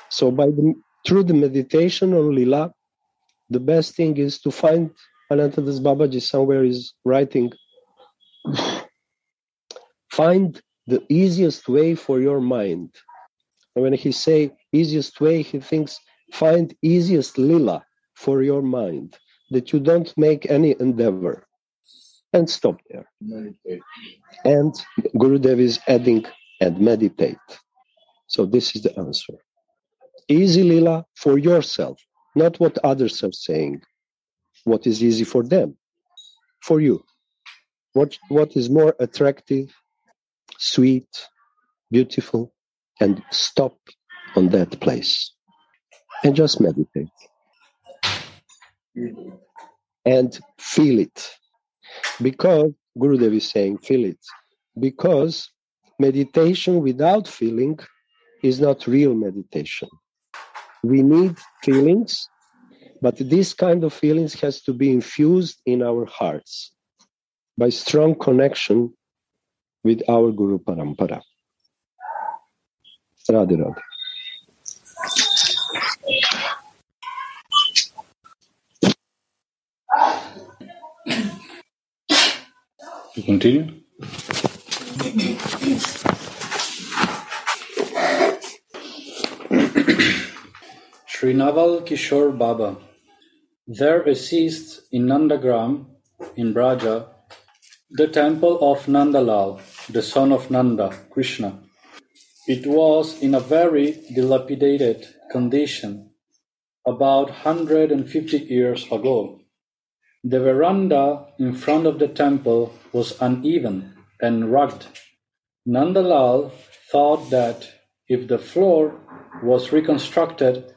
So by the through the meditation on Lila, the best thing is to find Anantadas Babaji somewhere is writing. Find the easiest way for your mind. And when he say easiest way, he thinks find easiest lila for your mind, that you don't make any endeavor. And stop there. Meditate. And Gurudev is adding and meditate. So this is the answer. Easy lila for yourself, not what others are saying. What is easy for them, for you. What what is more attractive, sweet, beautiful, and stop on that place. And just meditate. And feel it. Because Gurudev is saying feel it. Because meditation without feeling is not real meditation we need feelings but this kind of feelings has to be infused in our hearts by strong connection with our guru parampara radhe radhe continue? Sri Naval Kishore Baba. There exists in Nandagram, in Braja, the temple of Nandalal, the son of Nanda, Krishna. It was in a very dilapidated condition about 150 years ago. The veranda in front of the temple was uneven and rugged. Nandalal thought that if the floor was reconstructed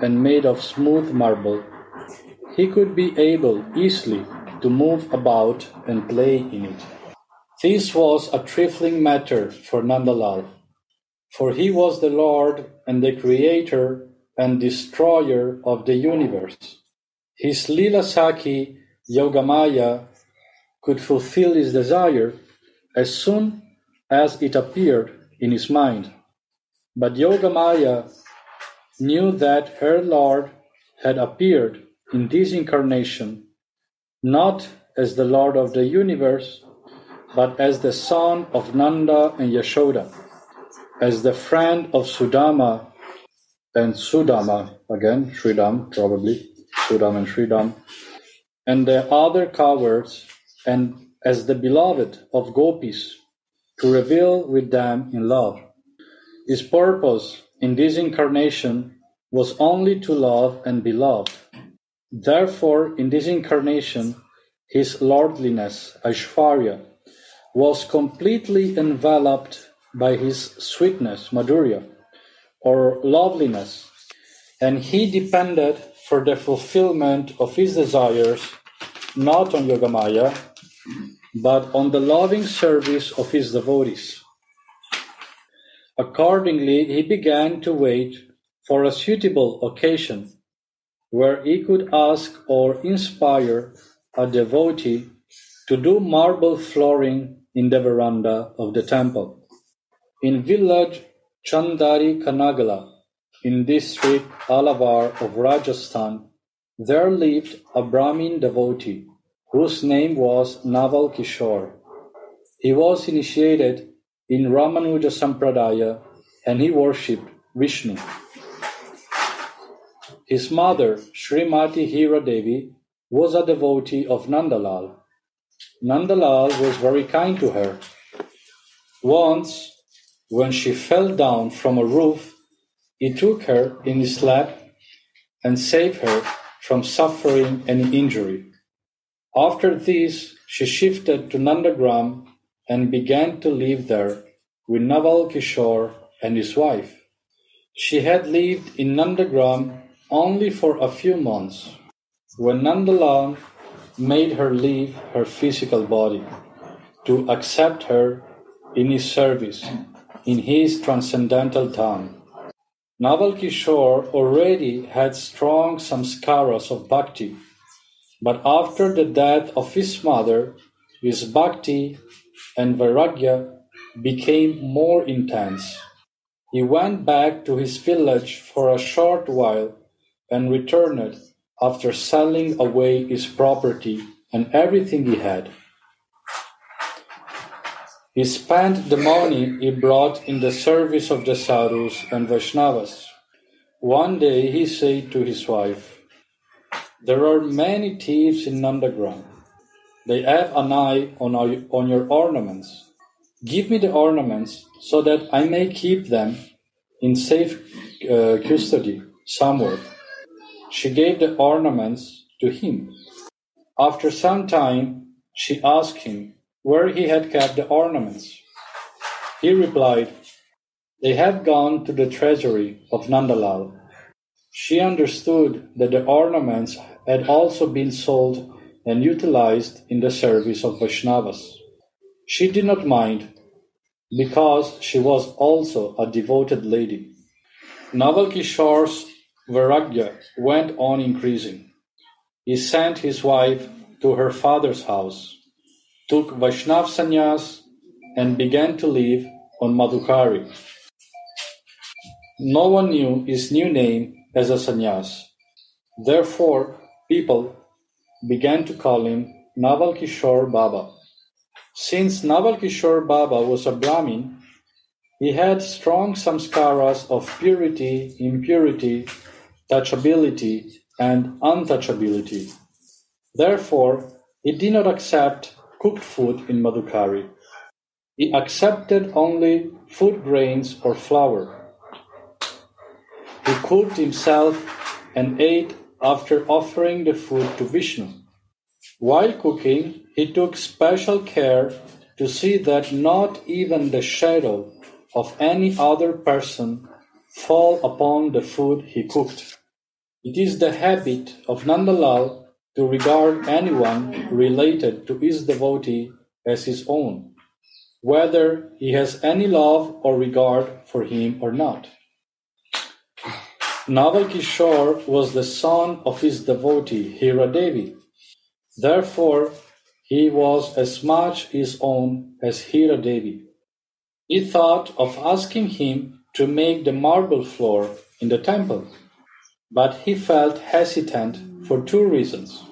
and made of smooth marble, he could be able easily to move about and play in it. This was a trifling matter for Nandalal, for he was the Lord and the Creator and Destroyer of the universe. His Lila Saki Yogamaya could fulfill his desire as soon as it appeared in his mind. But Yogamaya knew that her Lord had appeared in this incarnation not as the Lord of the universe, but as the son of Nanda and Yashoda, as the friend of Sudama and Sudama, again, Sridam probably, Sudam and Sridam, and the other cowards, and as the beloved of gopis, to reveal with them in love. His purpose in this incarnation was only to love and be loved. Therefore, in this incarnation, his lordliness, Aishwarya, was completely enveloped by his sweetness, Madhurya, or loveliness, and he depended for the fulfillment of his desires not on Yogamaya, but on the loving service of his devotees. Accordingly, he began to wait for a suitable occasion where he could ask or inspire a devotee to do marble flooring in the veranda of the temple. In village Chandari Kanagala, in district Alwar of Rajasthan, there lived a Brahmin devotee whose name was Naval Kishore. He was initiated in Ramanuja Sampradaya and he worshipped Vishnu. His mother, Srimati Hira Devi, was a devotee of Nandalal. Nandalal was very kind to her. Once, when she fell down from a roof, he took her in his lap and saved her from suffering any injury. After this, she shifted to Nandagram and began to live there with Naval Kishore and his wife. She had lived in Nandagram only for a few months when Nandalal made her leave her physical body to accept her in his service, in his transcendental tongue. Naval Kishore already had strong samskaras of bhakti, but after the death of his mother, his bhakti and vairagya became more intense. He went back to his village for a short while and returned after selling away his property and everything he had. He spent the money he brought in the service of the sadhus and Vaishnavas. One day he said to his wife, There are many thieves in Nandagram. They have an eye on, our, on your ornaments. Give me the ornaments so that I may keep them in safe uh, custody somewhere. She gave the ornaments to him. After some time, she asked him where he had kept the ornaments. He replied, They have gone to the treasury of Nandalal. She understood that the ornaments had also been sold and utilized in the service of Vaishnavas. She did not mind because she was also a devoted lady. Naval vairagya went on increasing. He sent his wife to her father's house, took Vaishnav sannyas, and began to live on Madhukari. No one knew his new name as a sannyas. Therefore, people began to call him Naval Kishore Baba. Since Naval Kishore Baba was a Brahmin, he had strong samskaras of purity, impurity, touchability, and untouchability. Therefore, he did not accept cooked food in Madhukari. He accepted only food grains or flour. He cooked himself and ate after offering the food to Vishnu. While cooking, he took special care to see that not even the shadow of any other person fall upon the food he cooked. It is the habit of Nandalal to regard anyone related to his devotee as his own, whether he has any love or regard for him or not. Naval Kishore was the son of his devotee Hira Devi. Therefore, he was as much his own as Hira Devi. He thought of asking him to make the marble floor in the temple, but he felt hesitant for two reasons.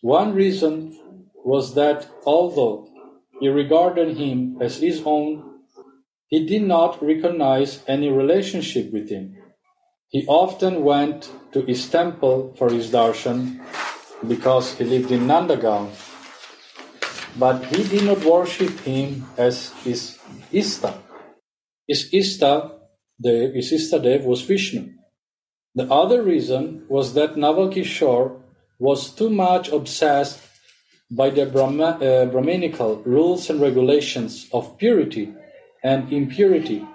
One reason was that although he regarded him as his own, he did not recognize any relationship with him. He often went to his temple for his darshan because he lived in Nandagaon, but he did not worship him as his Ista. His Ista, the, his Ista Dev was Vishnu. The other reason was that Naval Kishore was too much obsessed by the Brahma, uh, Brahminical rules and regulations of purity and impurity,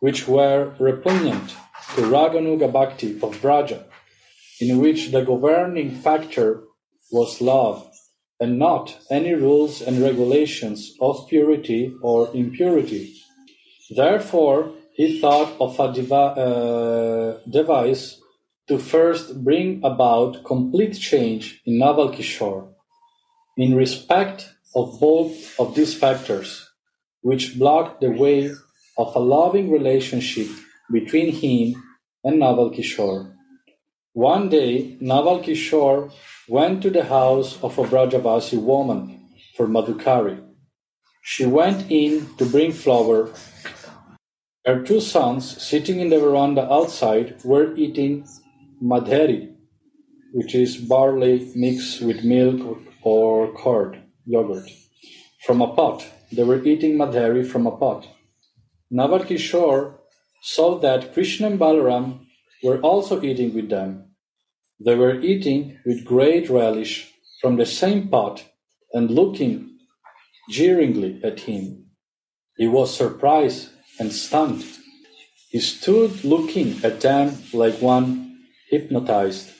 which were repugnant to Raganuga Bhakti of Braja, in which the governing factor was love and not any rules and regulations of purity or impurity. Therefore, he thought of a devi- uh, device to first bring about complete change in Naval in respect of both of these factors, which blocked the way of a loving relationship between him and Naval Kishore. One day, Naval Kishore went to the house of a Brajavasi woman for Madhukari. She went in to bring flour. Her two sons, sitting in the veranda outside, were eating madheri, which is barley mixed with milk or curd, yogurt, from a pot. They were eating madheri from a pot. Naval Kishore saw that Krishna and Balaram were also eating with them. They were eating with great relish from the same pot and looking jeeringly at him. He was surprised and stunned. He stood looking at them like one hypnotized.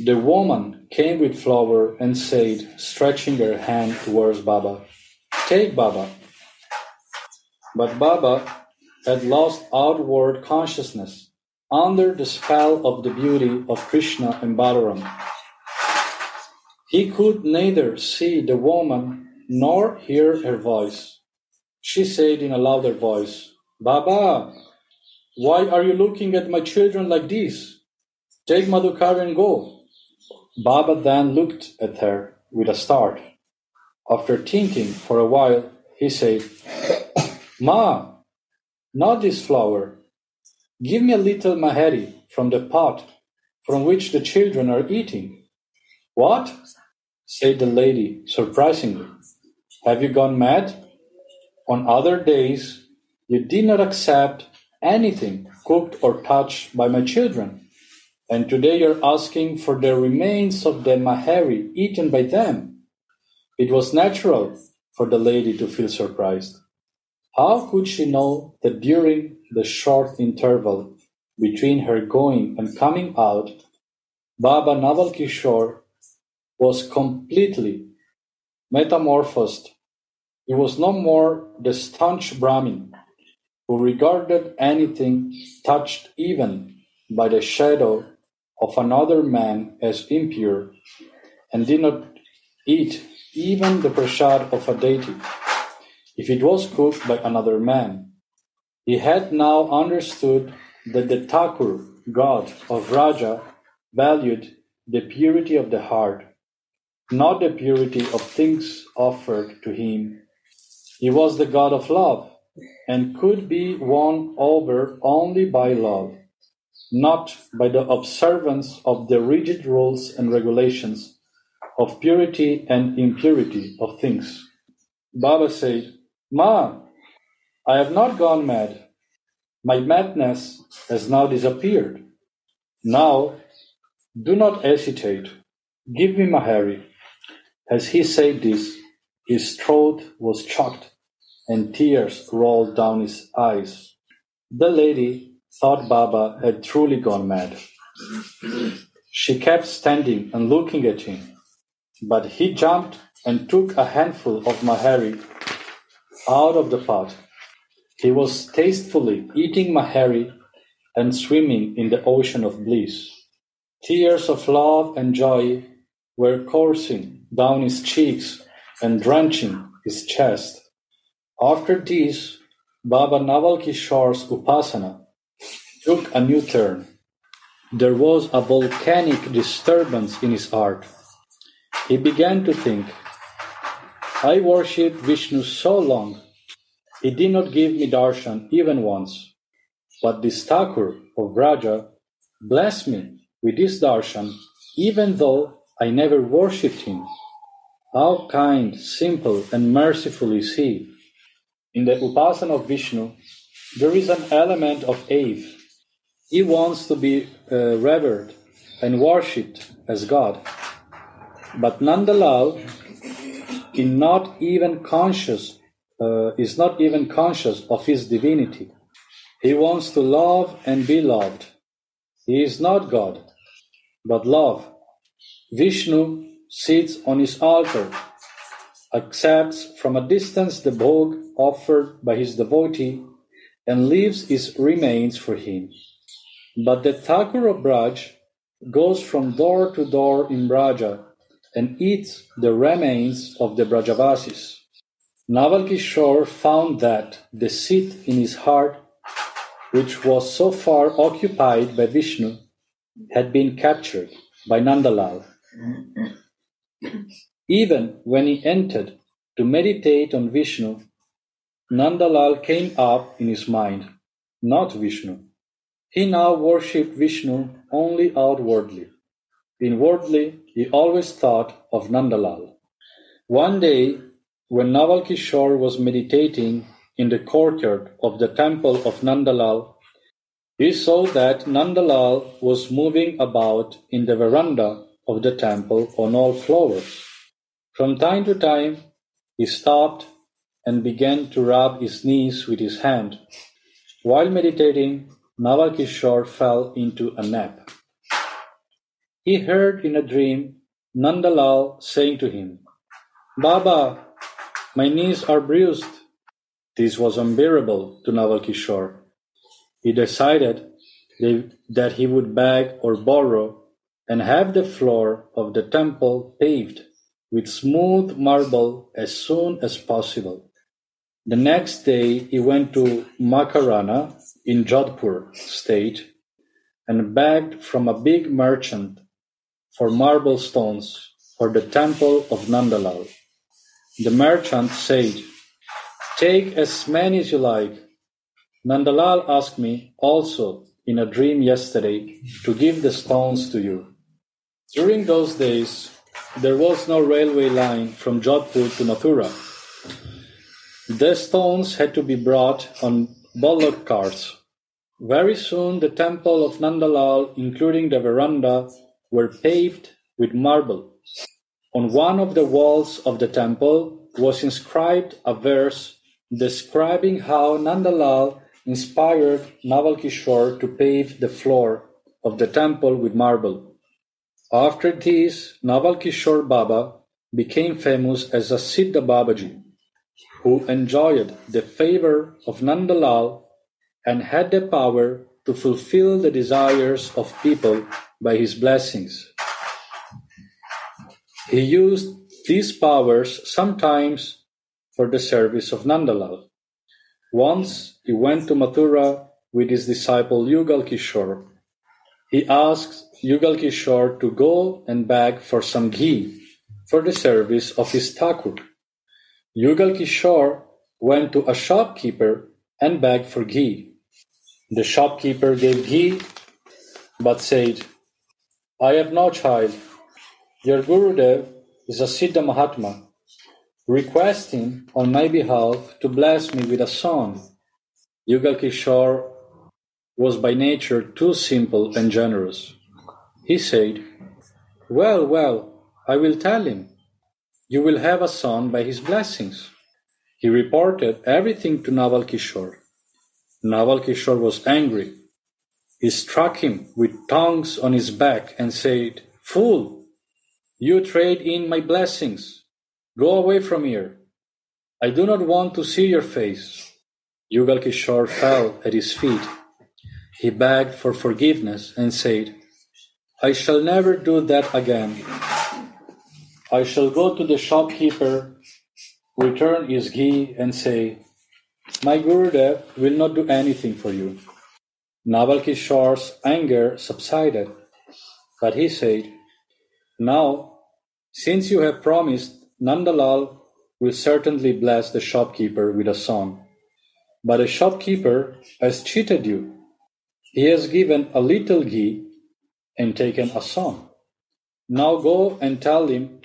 The woman came with flour and said, stretching her hand towards Baba, Take, Baba. But Baba had lost outward consciousness under the spell of the beauty of Krishna and Balaram. He could neither see the woman nor hear her voice. She said in a louder voice, Baba, why are you looking at my children like this? Take Madhukar and go. Baba then looked at her with a start. After thinking for a while, he said, Ma, not this flour. Give me a little mahari from the pot from which the children are eating. What? said the lady, surprisingly. Have you gone mad? On other days, you did not accept anything cooked or touched by my children, and today you're asking for the remains of the mahari eaten by them. It was natural for the lady to feel surprised. How could she know that during the short interval between her going and coming out, Baba Naval Kishore was completely metamorphosed. He was no more the staunch Brahmin who regarded anything touched even by the shadow of another man as impure and did not eat even the prasad of a deity if it was cooked by another man. He had now understood that the Thakur, god of Braja, valued the purity of the heart, not the purity of things offered to him. He was the god of love and could be won over only by love, not by the observance of the rigid rules and regulations of purity and impurity of things. Baba said, Ma, I have not gone mad. My madness has now disappeared. Now, do not hesitate. Give me Mahari. As he said this, his throat was choked and tears rolled down his eyes. The lady thought Baba had truly gone mad. She kept standing and looking at him, but he jumped and took a handful of Mahari out of the pot. He was tastefully eating Mahari and swimming in the ocean of bliss. Tears of love and joy were coursing down his cheeks and drenching his chest. After this, Baba Naval Kishore's Upasana took a new turn. There was a volcanic disturbance in his heart. He began to think, I worshipped Vishnu so long, he did not give me darshan even once. But this Thakur of Vraja blessed me with this darshan even though I never worshipped him. How kind, simple, and merciful is he! In the Upasana of Vishnu, there is an element of awe. He wants to be uh, revered and worshipped as God. But Nandalal is not even conscious uh, is not even conscious of his divinity. He wants to love and be loved. He is not God, but love. Vishnu sits on his altar, accepts from a distance the bhog offered by his devotee, and leaves his remains for him. But the Thakur of Braj goes from door to door in Braja and eats the remains of the Brajavasis. Naval Kishore found that the seat in his heart, which was so far occupied by Vishnu, had been captured by Nandalal. Even when he entered to meditate on Vishnu, Nandalal came up in his mind, not Vishnu. He now worshipped Vishnu only outwardly. Inwardly, he always thought of Nandalal. One day, when Naval Kishore was meditating in the courtyard of the temple of Nandalal, he saw that Nandalal was moving about in the veranda of the temple on all floors. From time to time, he stopped and began to rub his knees with his hand. While meditating, Naval Kishore fell into a nap. He heard in a dream Nandalal saying to him, Baba, my knees are bruised. This was unbearable to Naval Kishore. He decided that he would beg or borrow and have the floor of the temple paved with smooth marble as soon as possible. The next day he went to Makrana in Jodhpur state and begged from a big merchant for marble stones for the temple of Nandalal. The merchant said, Take as many as you like. Nandalal asked me also in a dream yesterday to give the stones to you. During those days, there was no railway line from Jodhpur to Mathura. The stones had to be brought on bullock carts. Very soon the temple of Nandalal, including the veranda, were paved with marble. On one of the walls of the temple was inscribed a verse describing how Nandalal inspired Naval Kishore to pave the floor of the temple with marble. After this, Naval Kishore Baba became famous as a Siddha Babaji, who enjoyed the favor of Nandalal and had the power to fulfill the desires of people by his blessings. He used these powers sometimes for the service of Nandalal. Once he went to Mathura with his disciple Yugal Kishore. He asked Yugal Kishore to go and beg for some ghee for the service of his Thakur. Yugal Kishore went to a shopkeeper and begged for ghee. The shopkeeper gave ghee but said, I have no child. Your Gurudev is a Siddha Mahatma requesting on my behalf to bless me with a son. Yugal Kishore was by nature too simple and generous. He said, Well, well, I will tell him. You will have a son by his blessings. He reported everything to Naval Kishore. Naval Kishore was angry. He struck him with tongs on his back and said, Fool, you trade in my blessings. Go away from here. I do not want to see your face. Yugal Kishore fell at his feet. He begged for forgiveness and said, I shall never do that again. I shall go to the shopkeeper, return his ghee, and say, My Gurudev will not do anything for you. Naval Kishore's anger subsided, but he said, Now, since you have promised Nandalal will certainly bless the shopkeeper with a song. But the shopkeeper has cheated you. He has given a little ghee and taken a song. Now go and tell him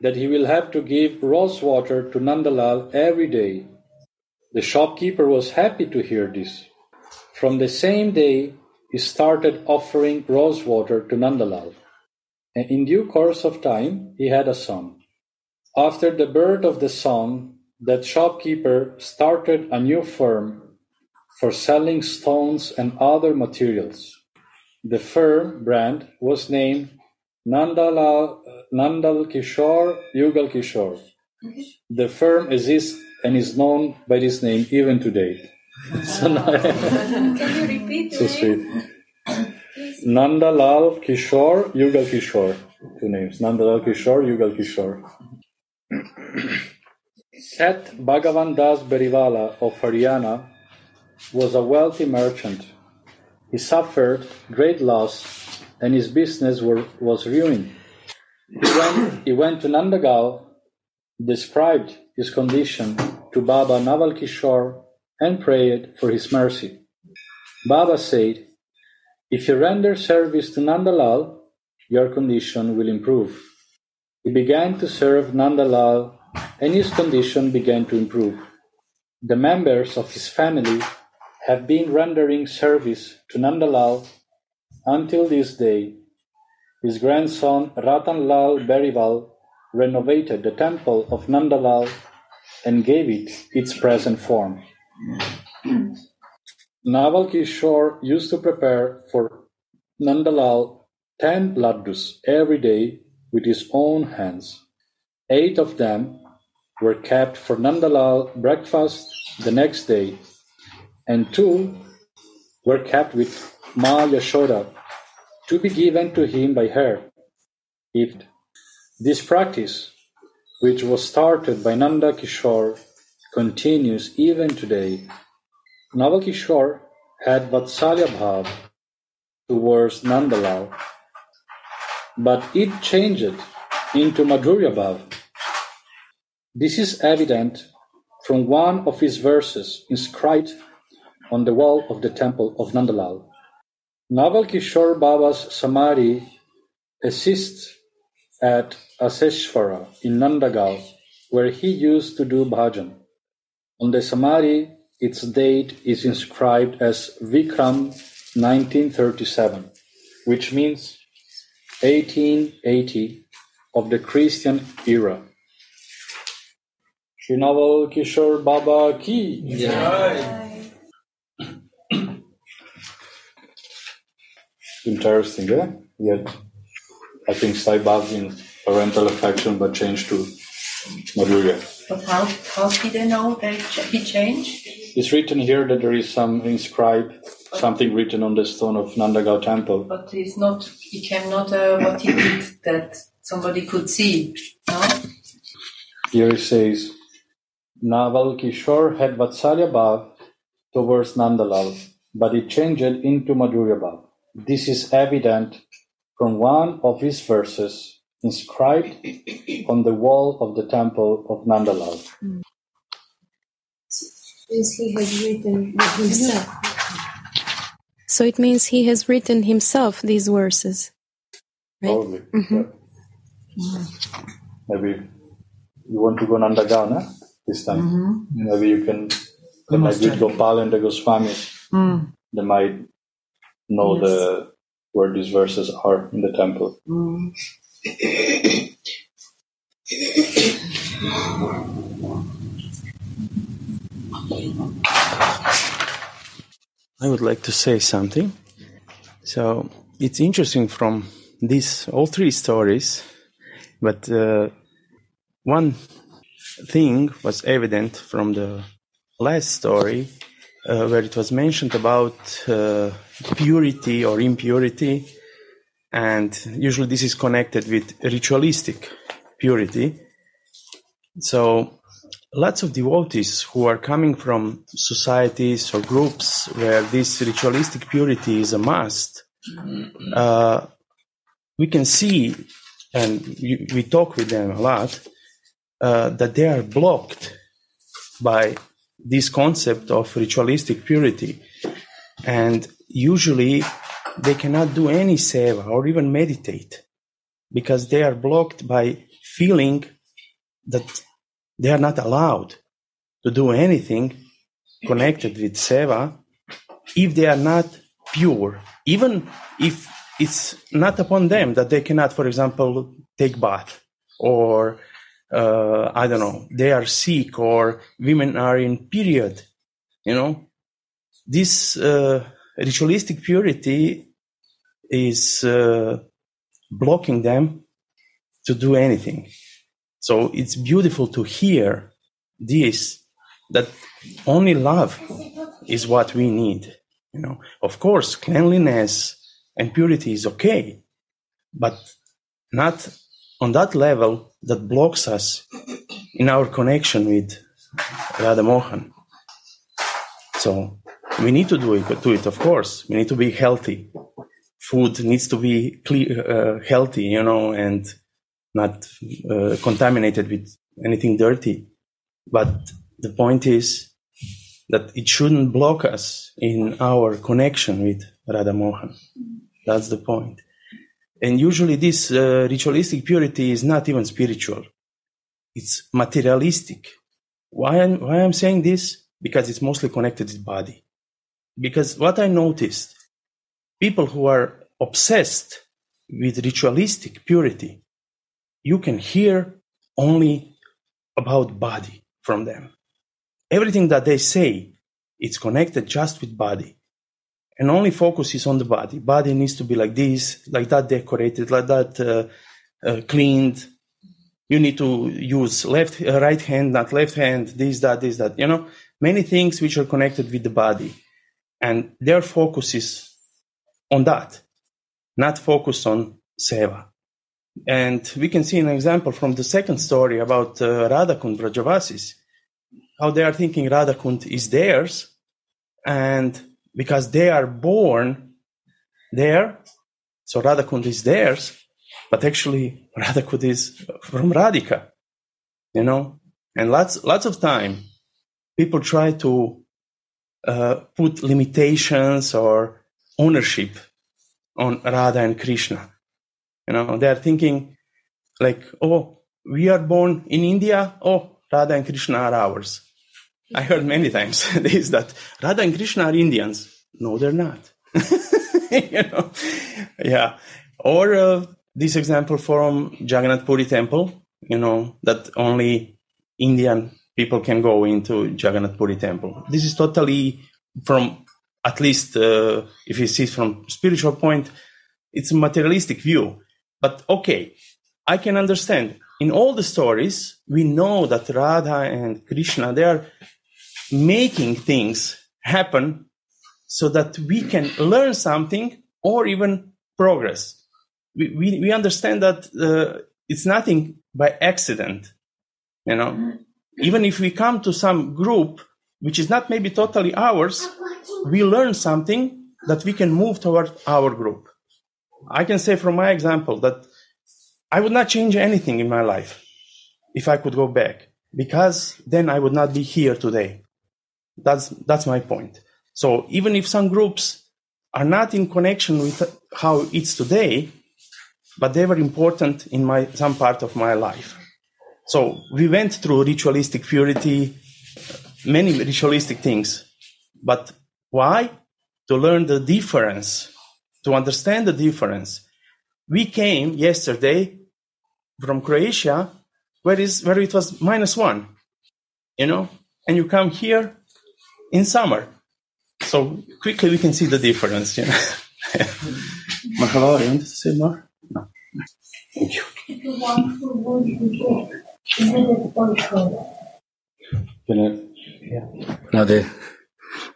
that he will have to give rose water to Nandalal every day. The shopkeeper was happy to hear this. From the same day, he started offering rose water to Nandalal. And in due course of time, he had a son. After the birth of the son, that shopkeeper started a new firm for selling stones and other materials. The firm brand was named Nandal, Nandal Kishore Yugal Kishore. The firm exists and is known by this name even today. so [LAUGHS] Can you repeat so sweet. Nandalal Kishore Yugal Kishore. Two names. Nanda Lal Kishore Yugal Kishore. [CLEARS THROAT] Seth Bhagavan Das Beriwala of Haryana was a wealthy merchant. He suffered great loss and his business were, was ruined. He went, he went to Nandagaon, described his condition to Baba Naval Kishore and prayed for his mercy. Baba said, If you render service to Nandalal, your condition will improve. He began to serve Nandalal and his condition began to improve. The members of his family have been rendering service to Nandalal until this day. His grandson Ratanlal Beriwal renovated the temple of Nandalal and gave it its present form. Naval Kishore used to prepare for Nandalal ten laddus every day with his own hands. Eight of them were kept for Nandalal breakfast the next day, and two were kept with Ma Yashoda to be given to him by her. If this practice, which was started by Nanda Kishore, continues even today, Naval Kishore had Vatsalya Bhav towards Nandalal, but it changed into Madhurya Bhav. This is evident from one of his verses inscribed on the wall of the temple of Nandalal. Naval Kishore Baba's Samadhi exists at Aseshwara in Nandagaon, where he used to do bhajan. On the Samadhi, its date is inscribed as Vikram 1937, which means 1880 of the Christian era. Shri Naval Kishore Baba ki Interesting, eh? yeah? I think Sai Bhav's parental affection, but changed to Madhurya. But how, how did they know that he changed? It's written here that there is some inscribed, something written on the stone of Nandagaon temple. But it's not, he cannot, uh, what he did that somebody could see, no? Here it says, Naval Kishore had Vatsalya Bhav towards Nandalal, but it changed into Madhurya Bhav. This is evident from one of his verses inscribed on the wall of the temple of Nandalal. Means he has written himself. So it means he has written himself these verses. Probably. Mhm. yeah. Maybe you want to go Nandagaon huh? this time. Mhm. Maybe you can We connect must with. Gopal and the Goswamis. Mm. They might know Yes. the where these verses are in the temple. I would like to say something. So it's interesting from these all three stories, but uh, one thing was evident from the last story, uh, where it was mentioned about uh, purity or impurity, and usually this is connected with ritualistic purity. So lots of devotees who are coming from societies or groups where this ritualistic purity is a must, uh, we can see, and we, talk with them a lot, uh, that they are blocked by this concept of ritualistic purity. And usually they cannot do any seva or even meditate because they are blocked by feeling that they are not allowed to do anything connected with seva if they are not pure, even if it's not upon them that they cannot, for example, take bath or uh, I don't know, they are sick or women are in period, you know. This uh, ritualistic purity is uh, blocking them to do anything. So it's beautiful to hear this, that only love is what we need. You know, of course, cleanliness and purity is okay, but not on that level that blocks us in our connection with Radha Mohan. So we need to do it, do it, of course. We need to be healthy. Food needs to be clear, uh, healthy, you know, and not uh, contaminated with anything dirty. But the point is that it shouldn't block us in our connection with Radha Mohan. That's the point. And usually this uh, ritualistic purity is not even spiritual. It's materialistic. Why I'm, why I'm saying this? Because it's mostly connected with body. Because what I noticed, people who are obsessed with ritualistic purity, you can hear only about body from them. Everything that they say, it's connected just with body. And only focus is on the body. Body needs to be like this, like that decorated, like that uh, uh, cleaned. you need to use left, uh, right hand, not left hand, this, that, this, that, you know, many things which are connected with the body. And their focus is on that, not focus on seva. And we can see an example from the second story about uh, Radhakund Brajavasis, how they are thinking Radhakund is theirs, and because they are born there, so Radhakund is theirs, but actually Radhakund is from Radhika, you know. And lots, lots of time, people try to uh, put limitations or ownership on Radha and Krishna. You know, they are thinking like, oh, we are born in India. Oh, Radha and Krishna are ours. [LAUGHS] I heard many times [LAUGHS] this that Radha and Krishna are Indians. No, they're not. [LAUGHS] you know, yeah. Or uh, this example from Jagannath Puri temple, you know, that only Indian people can go into Jagannath Puri temple. This is totally from, at least uh, if you see from spiritual point, it's a materialistic view. But okay, I can understand. In all the stories, we know that Radha and Krishna, they are making things happen so that we can learn something or even progress. We, we, we understand that uh, it's nothing by accident, you know. Even if we come to some group which is not maybe totally ours, we learn something that we can move toward our group. I can say from my example that I would not change anything in my life if I could go back because then I would not be here today. That's, that's my point. So even if some groups are not in connection with how it's today, but they were important in my, some part of my life. So we went through ritualistic purity, many ritualistic things. But why? To learn the difference, to understand the difference. We came yesterday from Croatia, where is where it was minus one, you know, and you come here in summer. So quickly we can see the difference, you know. [LAUGHS] Mahalo, you want to say more? No. Thank you. Can I? Yeah. Now, the,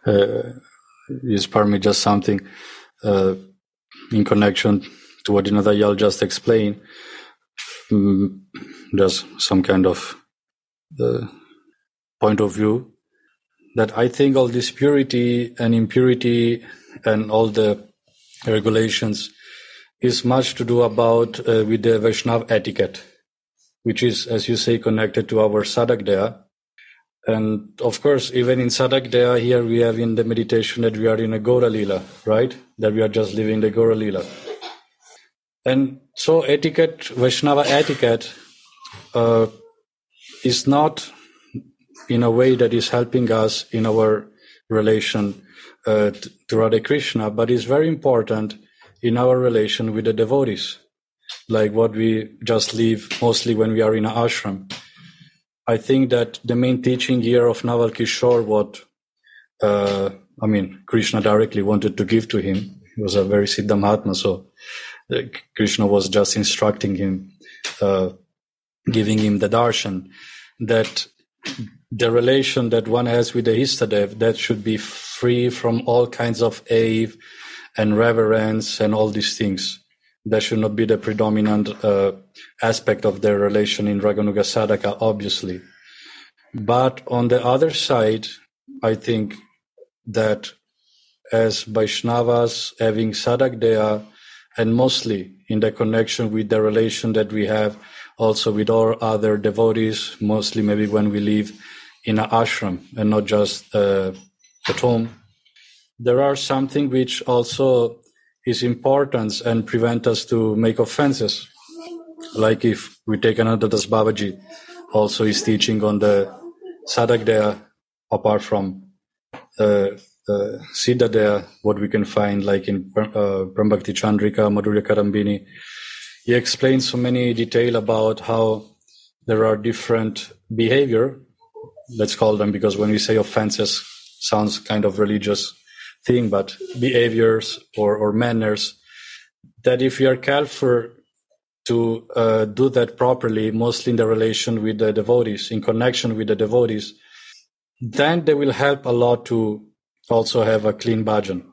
uh, you spare me just something uh, in connection to what Dinadayal just explained. Mm, there's some kind of uh, point of view that I think all this purity and impurity and all the regulations is much to do about uh, with the Vaishnav etiquette, which is, as you say, connected to our Sadhak And of course, even in Sadhak here we have in the meditation that we are in a Gaura Lila, right? That we are just living the Gaura Lila. And so etiquette, Vaishnava etiquette, uh, is not in a way that is helping us in our relation uh, to Radha Krishna, but is very important in our relation with the devotees, like what we just live mostly when we are in an ashram. I think that the main teaching here of Naval Kishore, what uh, I mean, Krishna directly wanted to give to him, he was a very Siddha Mahatma, so uh, Krishna was just instructing him, uh, giving him the darshan, that the relation that one has with the Istadev, that should be free from all kinds of awe and reverence and all these things. That should not be the predominant uh, aspect of their relation in Raganuga Sadhaka, obviously. But on the other side, I think that as Vaishnavas having Sadhak and mostly in the connection with the relation that we have also with all other devotees, mostly maybe when we live in an ashram and not just uh, at home. There are something which also is important and prevent us to make offenses. Like if we take another Das Babaji, also is teaching on the Sadhak apart from uh, uh, Siddha what we can find like in uh, Chandrika, Madhurya Kadambini. He explains so many detail about how there are different behavior let's call them because when we say offenses sounds kind of religious thing but behaviors or, or manners that if we are careful to uh, do that properly, mostly in the relation with the devotees, in connection with the devotees, then they will help a lot to also have a clean bhajan.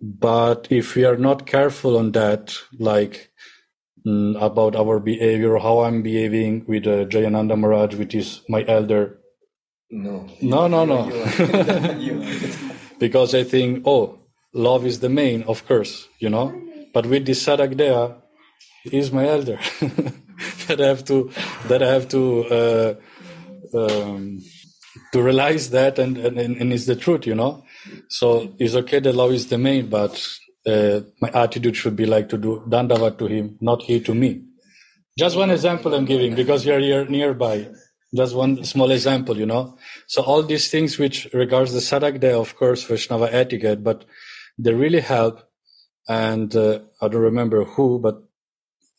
But if we are not careful on that, like about our behavior, how I'm behaving with uh, Jayananda Maharaj, which is my elder. No. No, no, no. [LAUGHS] because I think, oh, love is the main, of course, you know. But with this Sadhak Deha, he's my elder. [LAUGHS] that I have to, that I have to, uh, um, to realize that, and, and and it's the truth, you know. So it's okay that love is the main, but uh, my attitude should be like to do dandavat to him, not he to me. Just one example I'm giving because you're here nearby. Just one small example, you know. So all these things which regards the Sadhak Deha, of course, Vaishnava etiquette, but they really help. And uh, I don't remember who, but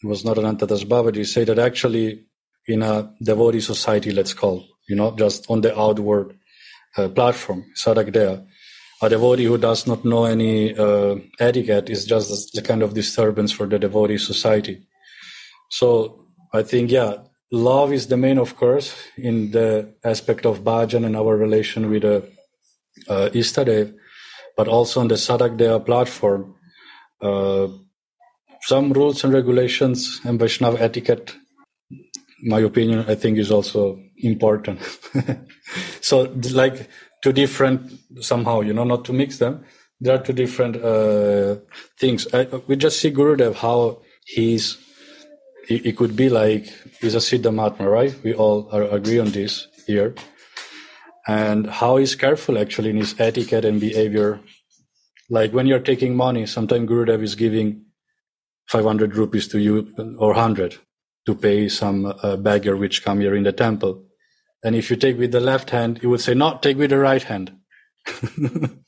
it was not Anantadas Babaji, say that actually in a devotee society, let's call, you know, just on the outward uh, platform, Sadhak Deha, a devotee who does not know any uh, etiquette is just the kind of disturbance for the devotee society. So I think, yeah, love is the main, of course, in the aspect of bhajan and our relation with the uh, Istadev, but also on the Sadak Sadhak Deha platform. Uh, some rules and regulations and Vaishnava etiquette, my opinion, I think is also important. [LAUGHS] so, like two different somehow, you know, not to mix them. There are two different uh, things. I, we just see Gurudev how he's he, he could be like he's a Siddha Mahatma, right? We all are, agree on this here, and how he's careful actually in his etiquette and behavior. Like when you're taking money, sometimes Gurudev is giving 500 rupees to you or 100 to pay some uh, beggar which come here in the temple. And if you take with the left hand, he would say, no, take with the right hand. [LAUGHS]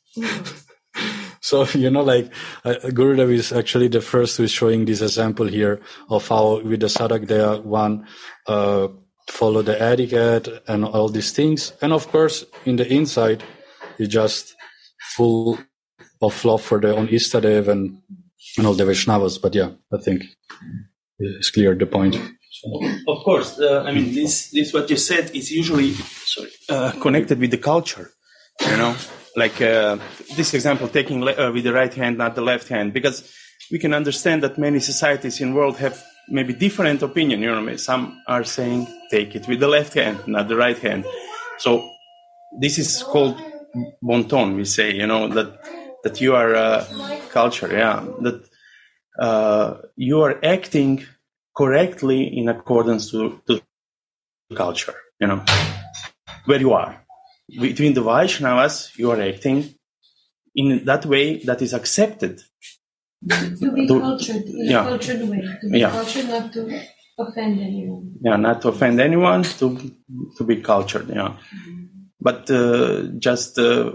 so, you know, like uh, Gurudev is actually the first who is showing this example here of how with the Sadhak Deha one, uh, follow the etiquette and all these things. And of course, in the inside, he's just full of love for the own Istadev and, and all the Vaishnavas. But yeah, I think it's clear the point. Of course, uh, I mean this. This what you said is usually sorry uh, connected with the culture. You know, like uh, this example, taking le- uh, with the right hand, not the left hand, because we can understand that many societies in the world have maybe different opinion. You know, some are saying take it with the left hand, not the right hand. So this is called bon ton. We say, you know, that that you are uh, culture. Yeah, that uh, you are acting correctly in accordance to, to culture, you know, where you are. Between the Vaishnavas, you are acting in that way that is accepted. To be To- cultured in yeah. a cultured way. To be Yeah. cultured, not to offend anyone. Yeah, not to offend anyone, to to be cultured. Yeah, but uh, just uh,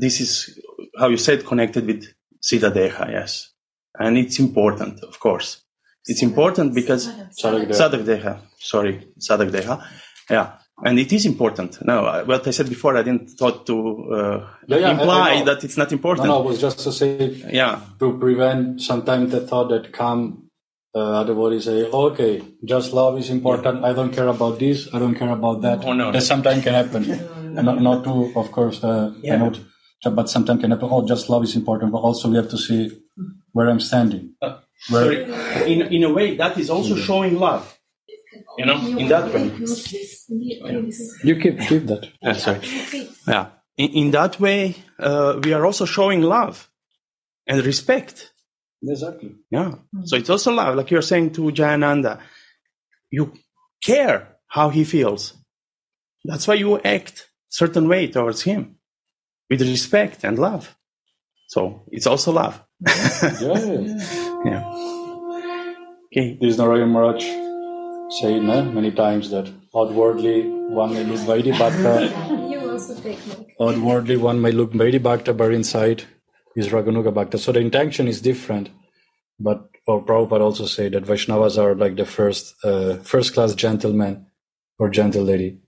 this is how you said connected with Siddha Deha, yes, and it's important, of course. It's important because Sadhak Sadhak Deha, sorry, Sadhak Deha, yeah, and it is important. No, what I said before, I didn't thought to uh, Yeah, yeah, I- I imply that it's not important. No, no, it was just to say, yeah, to prevent sometimes the thought that come, uh, other bodies say, okay, just love is important. I don't care about this. I don't care about that. Oh, no. That sometimes can happen. not, not to, of course, uh, Yeah. promote, but sometimes can happen. Oh, just love is important, but also we have to see where I'm standing. Where, Sorry. In in a way, that is also showing love. You know, in that way. you keep keep that. Yeah, sorry. Yeah. In, in that way, uh, we are also showing love and respect. Exactly. Yeah. So it's also love, like you're saying to Jayananda. You care how he feels. That's why you act certain way towards him with respect and love. So it's also love. Yeah. Yeah. Okay. This Narayan Maharaj saying eh, many times that outwardly one may look very Bhakta, [LAUGHS] You also take my outwardly one may look very Bhakta, but inside is Raganuga Bhakta. So the intention is different. But or Prabhupada also say that Vaishnavas are like the first uh, first class gentleman or gentle lady.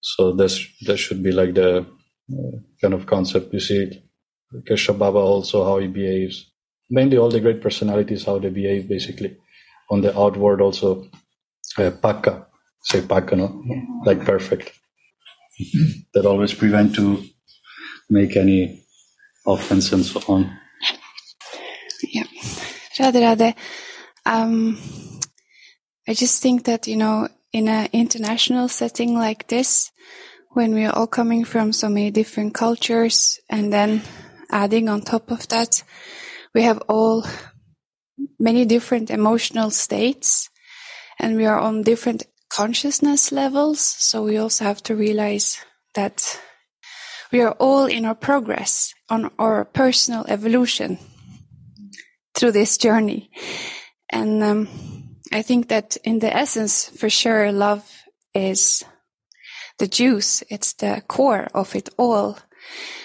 So this that should be like the uh, kind of concept. You see, Kesha Baba also how he behaves. Mainly all the great personalities how they behave basically on the outward also uh, pakka, say pakka, no? like perfect. [CLEARS THROAT] that always prevent to make any offense and so on. Yeah. Radhe Radhe. Um, I just think that, you know, in an international setting like this, when we're all coming from so many different cultures and then adding on top of that, we have all many different emotional states and we are on different consciousness levels. So we also have to realize that we are all in our progress on our personal evolution through this journey. And um, I think that in the essence, for sure, love is the juice. It's the core of it all.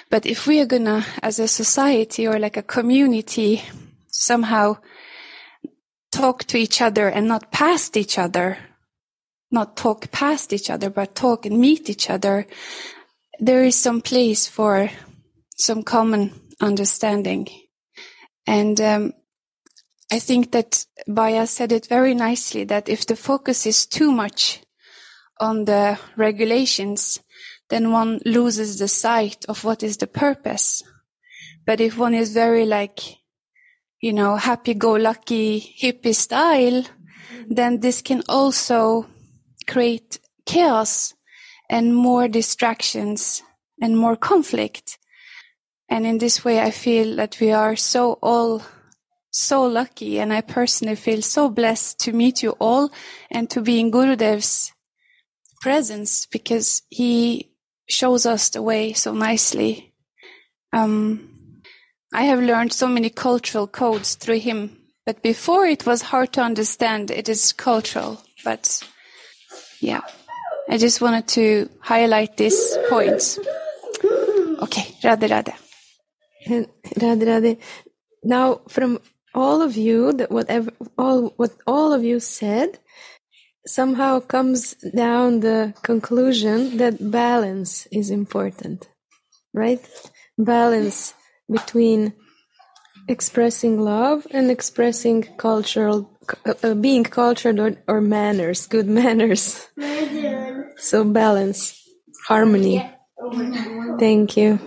But if we are gonna, as a society or like a community, somehow talk to each other and not past each other, not talk past each other, but talk and meet each other, there is some place for some common understanding. And um, I think that Baya said it very nicely that if the focus is too much on the regulations, then one loses the sight of what is the purpose. But if one is very like, you know, happy-go-lucky hippie style, then this can also create chaos and more distractions and more conflict. And in this way, I feel that we are so all so lucky and I personally feel so blessed to meet you all and to be in Gurudev's presence because he shows us the way so nicely. Um, I have learned so many cultural codes through him, but before it was hard to understand. It is cultural, but yeah, I just wanted to highlight these points. Okay, Radhe Radhe. Radhe Radhe. Now, from all of you that whatever all what all of you said somehow comes down the conclusion that balance is important right? Balance between expressing love and expressing cultural uh, being cultured or, or manners good [LAUGHS] manners. So balance harmony. Thank you.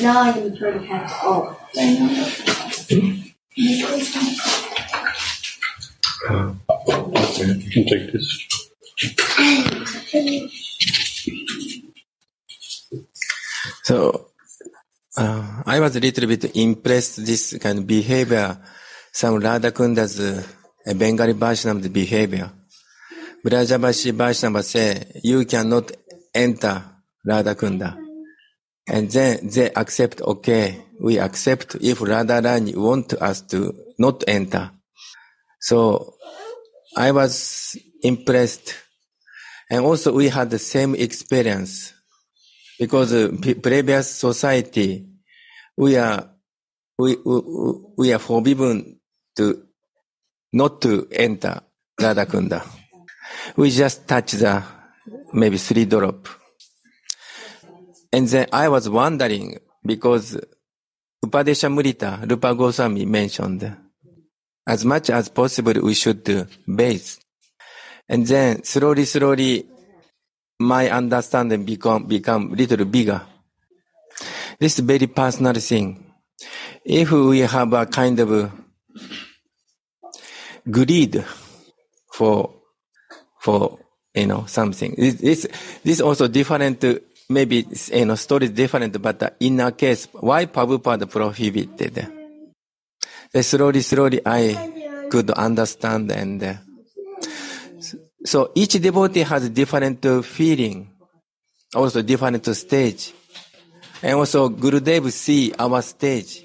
Now I'm going to turn the hat off. You can take this. So, uh, I was a little bit impressed this kind of behavior, some Radha Kunda's uh, Bengali version of the behavior. Brajavashi Vaishnava say, you cannot enter Radha Kunda. And then they accept, okay, we accept if Radharani want us to not enter. So I was impressed. And also we had the same experience because uh, previous society, we are, we, we, we are forbidden to not to enter Radhakunda. We just touch the maybe three drop. And then I was wondering because Upadeshamrita, Rupa Goswami mentioned, as much as possible we should base, And then slowly, slowly, my understanding become, become little bigger. This is very personal thing. If we have a kind of greed for, for, you know, something, this, this also different maybe you know story is different, but in our case, why Prabhupada prohibited? Then slowly, slowly, I could understand, and uh, so each devotee has different feeling, also different stage, and also Gurudev see our stage.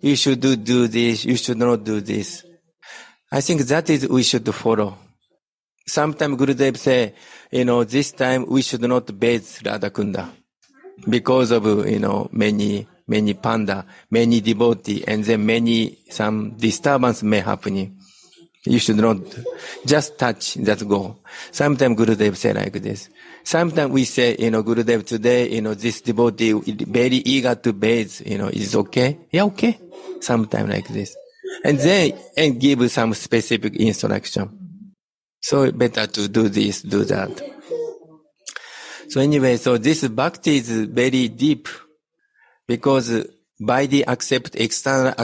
You should do, do this. You should not do this. I think that is we should follow. Sometimes Gurudev say, you know, this time we should not bathe Radhakunda because of, you know, many, many panda, many devotee, and then many, some disturbance may happen. You should not just touch, that go. Sometimes Gurudev say like this. Sometimes we say, you know, Gurudev today, you know, this devotee very eager to bathe, you know, is okay? Yeah, okay. Sometimes like this. and then and give some specific instruction. So better to do this, do that. So anyway, so this bhakti is very deep because body accept external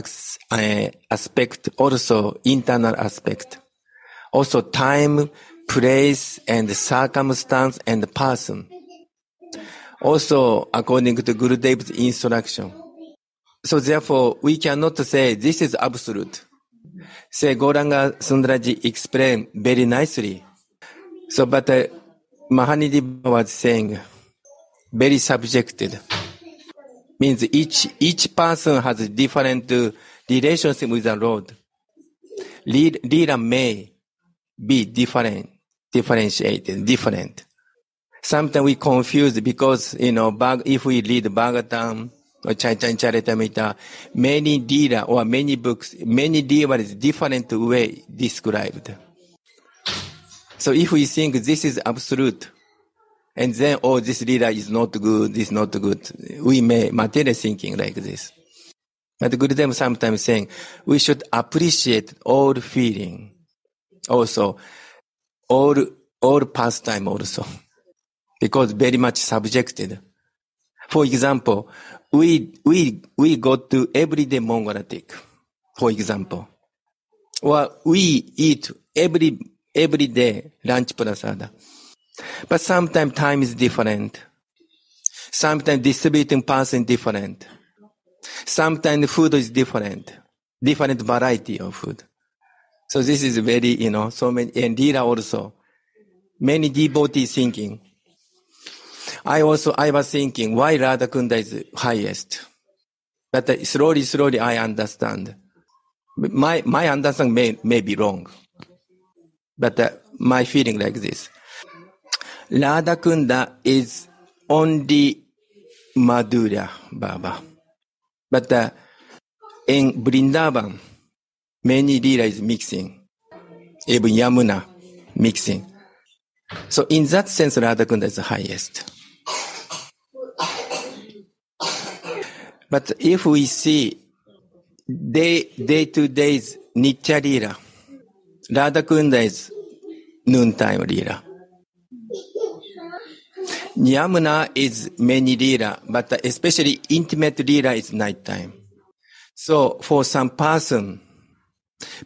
aspect, also internal aspect. Also time, place, and circumstance and person. Also according to Gurudev's instruction. So therefore, we cannot say this is absolute. Say Gauranga Sundraji explained very nicely. So, but uh, Mahanidhi was saying very subjected. Means each each person has a different uh, relationship with the Lord. Lead, leader may be different, differentiated, different. Sometimes we confuse because you know, if we read Bhagavatam or Chaitanya Charitamrita, many leader or many books, many leader is different way described. So if we think this is absolute, and then, oh, this leader is not good, this is not good, we may material thinking like this. But Gurudev sometimes saying, we should appreciate all feeling, also, all, all pastime also, [LAUGHS] because very much subjected. For example, we, we, we go to everyday Mongolatic, for example. Or we eat every, every day lunch prasada. But sometimes time is different. Sometimes distributing person is different. Sometimes food is different. Different variety of food. So this is very, you know, so many, and Lila also. Many devotees thinking. I also, I was thinking why Radha Kunda is highest. But slowly, slowly I understand. My, my understanding may, may be wrong. But uh, my feeling like this. Radha Kunda is only Madhurya Bhav. But uh, in Vrindavan, many Leela is mixing. Even Yamuna mixing. So in that sense, Radha Kunda is the highest. But if we see day, day to days Nitya Leela, Radha Kunda is noontime Leela. Yamuna is many Leela, but especially intimate Leela is nighttime. So for some person,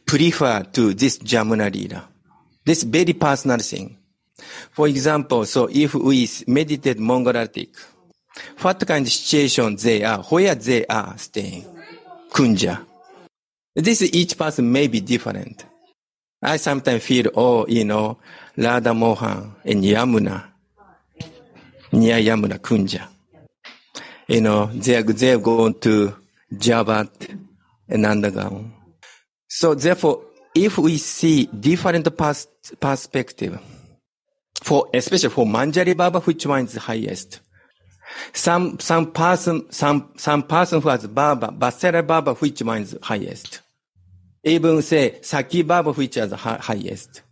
prefer to this Jamuna Leela. This very personal thing. For example, so if we meditate Mongolatic, what kind of situation they are, where they are staying, Kunja. This each person may be different. I sometimes feel, oh, you know, Radha Mohan and Yamuna, near Kunja. You know, they're, they're going to Jabat and underground. So therefore, if we see different pers- perspective, for, especially for Manjari Bhav, which one is the highest? Some, some person, some, some person who has Baba, Basera Baba, which one is highest? Even say Saki Baba, which is hi- highest?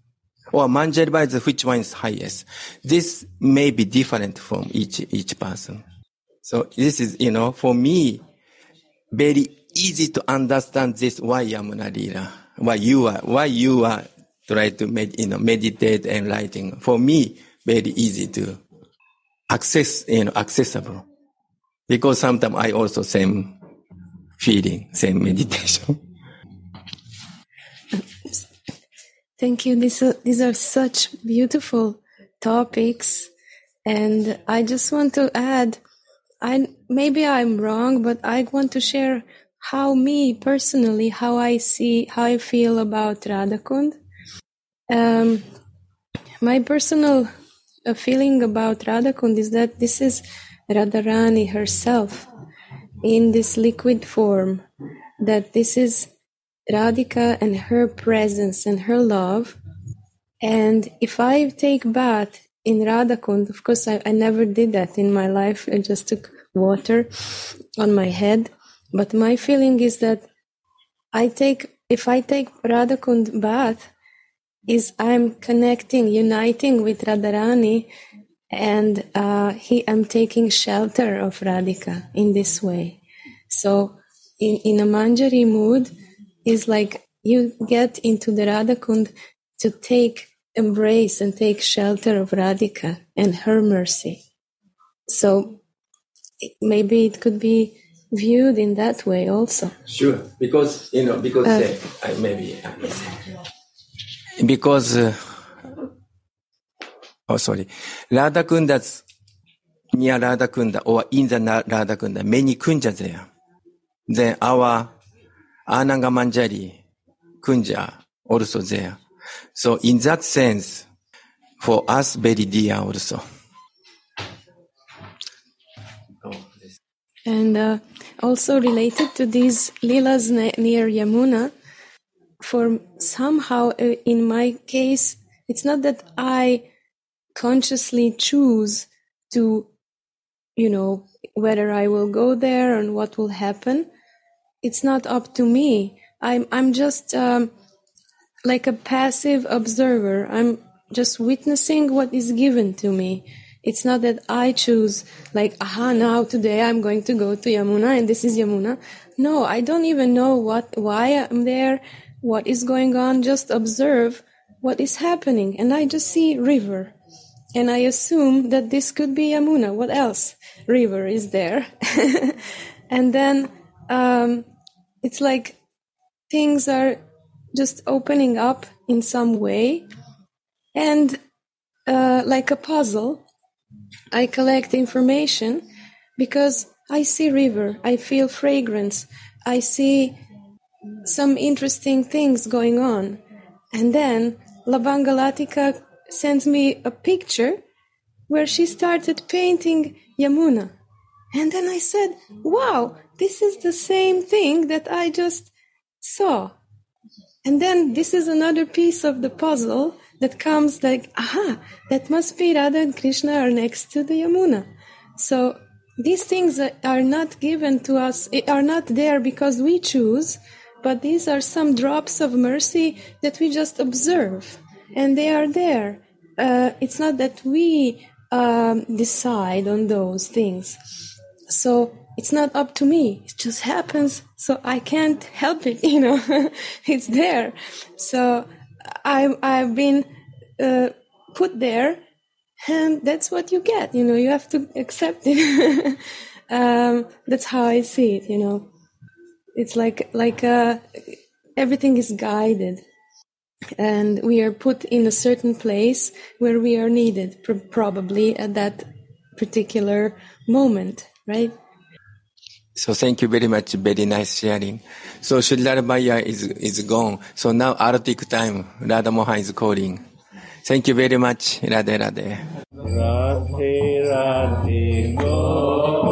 Or measured by the which one is highest? This may be different from each, each person. So this is, you know, for me, very easy to understand this why Yamuna Lila, why you are, why you are try to med, you know, meditate and writing. For me, very easy to access, you know, accessible. Because sometimes I also same feeling, same [LAUGHS] meditation. Thank you. These are, these are such beautiful topics. And I just want to add, I, maybe I'm wrong, but I want to share how me personally, how I see, how I feel about Radhakund. Um, my personal uh, feeling about Radhakund is that this is Radharani herself in this liquid form, that this is Radhika and her presence and her love. And if I take bath in Radhakund, of course, I, I never did that in my life. I just took water on my head. But my feeling is that I take, if I take Radhakund bath, is I'm connecting, uniting with Radharani, and uh, he, I'm taking shelter of Radhika in this way. So, in, in a Manjari mood, is like you get into the Radha Kund to take embrace and take shelter of Radhika and her mercy. So maybe it could be viewed in that way also. Sure, because you know, because Uh, uh, I, maybe I because uh, oh sorry, Radha Kunda's near Radha Kunda or in the Na- Radha Kunda many kunja there. Then our Ananga Manjari kunja also there. So in that sense, for us very dear also. And uh, also related to these lilas ne- near Yamuna, for somehow uh, in my case, it's not that I consciously choose to, you know, whether I will go there and what will happen. It's not up to me. I'm I'm just um, like a passive observer. I'm just witnessing what is given to me. It's not that I choose, like, aha, now today I'm going to go to Yamuna and this is Yamuna. No, I don't even know what, why I'm there, what is going on. Just observe what is happening. And I just see river. And I assume that this could be Yamuna. What else? River is there. [LAUGHS] and then, um, it's like things are just opening up in some way. And, uh, like a puzzle, I collect information because I see river, I feel fragrance, I see some interesting things going on. And then Lavangalatika sends me a picture where she started painting Yamuna. And then I said, wow, this is the same thing that I just saw. And then this is another piece of the puzzle that comes like, aha, that must be Radha and Krishna are next to the Yamuna. So these things are not given to us, are not there because we choose, but these are some drops of mercy that we just observe. And they are there. Uh, it's not that we um, decide on those things. So it's not up to me. It just happens. So I can't help it. [LAUGHS] You know, it's there. So I, I've been uh, put there, and that's what you get. You know, you have to accept it. [LAUGHS] um, that's how I see it. You know, it's like like uh, everything is guided, and we are put in a certain place where we are needed, pr- probably at that particular moment, right? So thank you very much. Very nice sharing. So Sridhar Bhaiya is, is gone. So now Arctic time. Radha Mohan is calling. Thank you very much. Radhe Radhe. Radhe Radhe Go.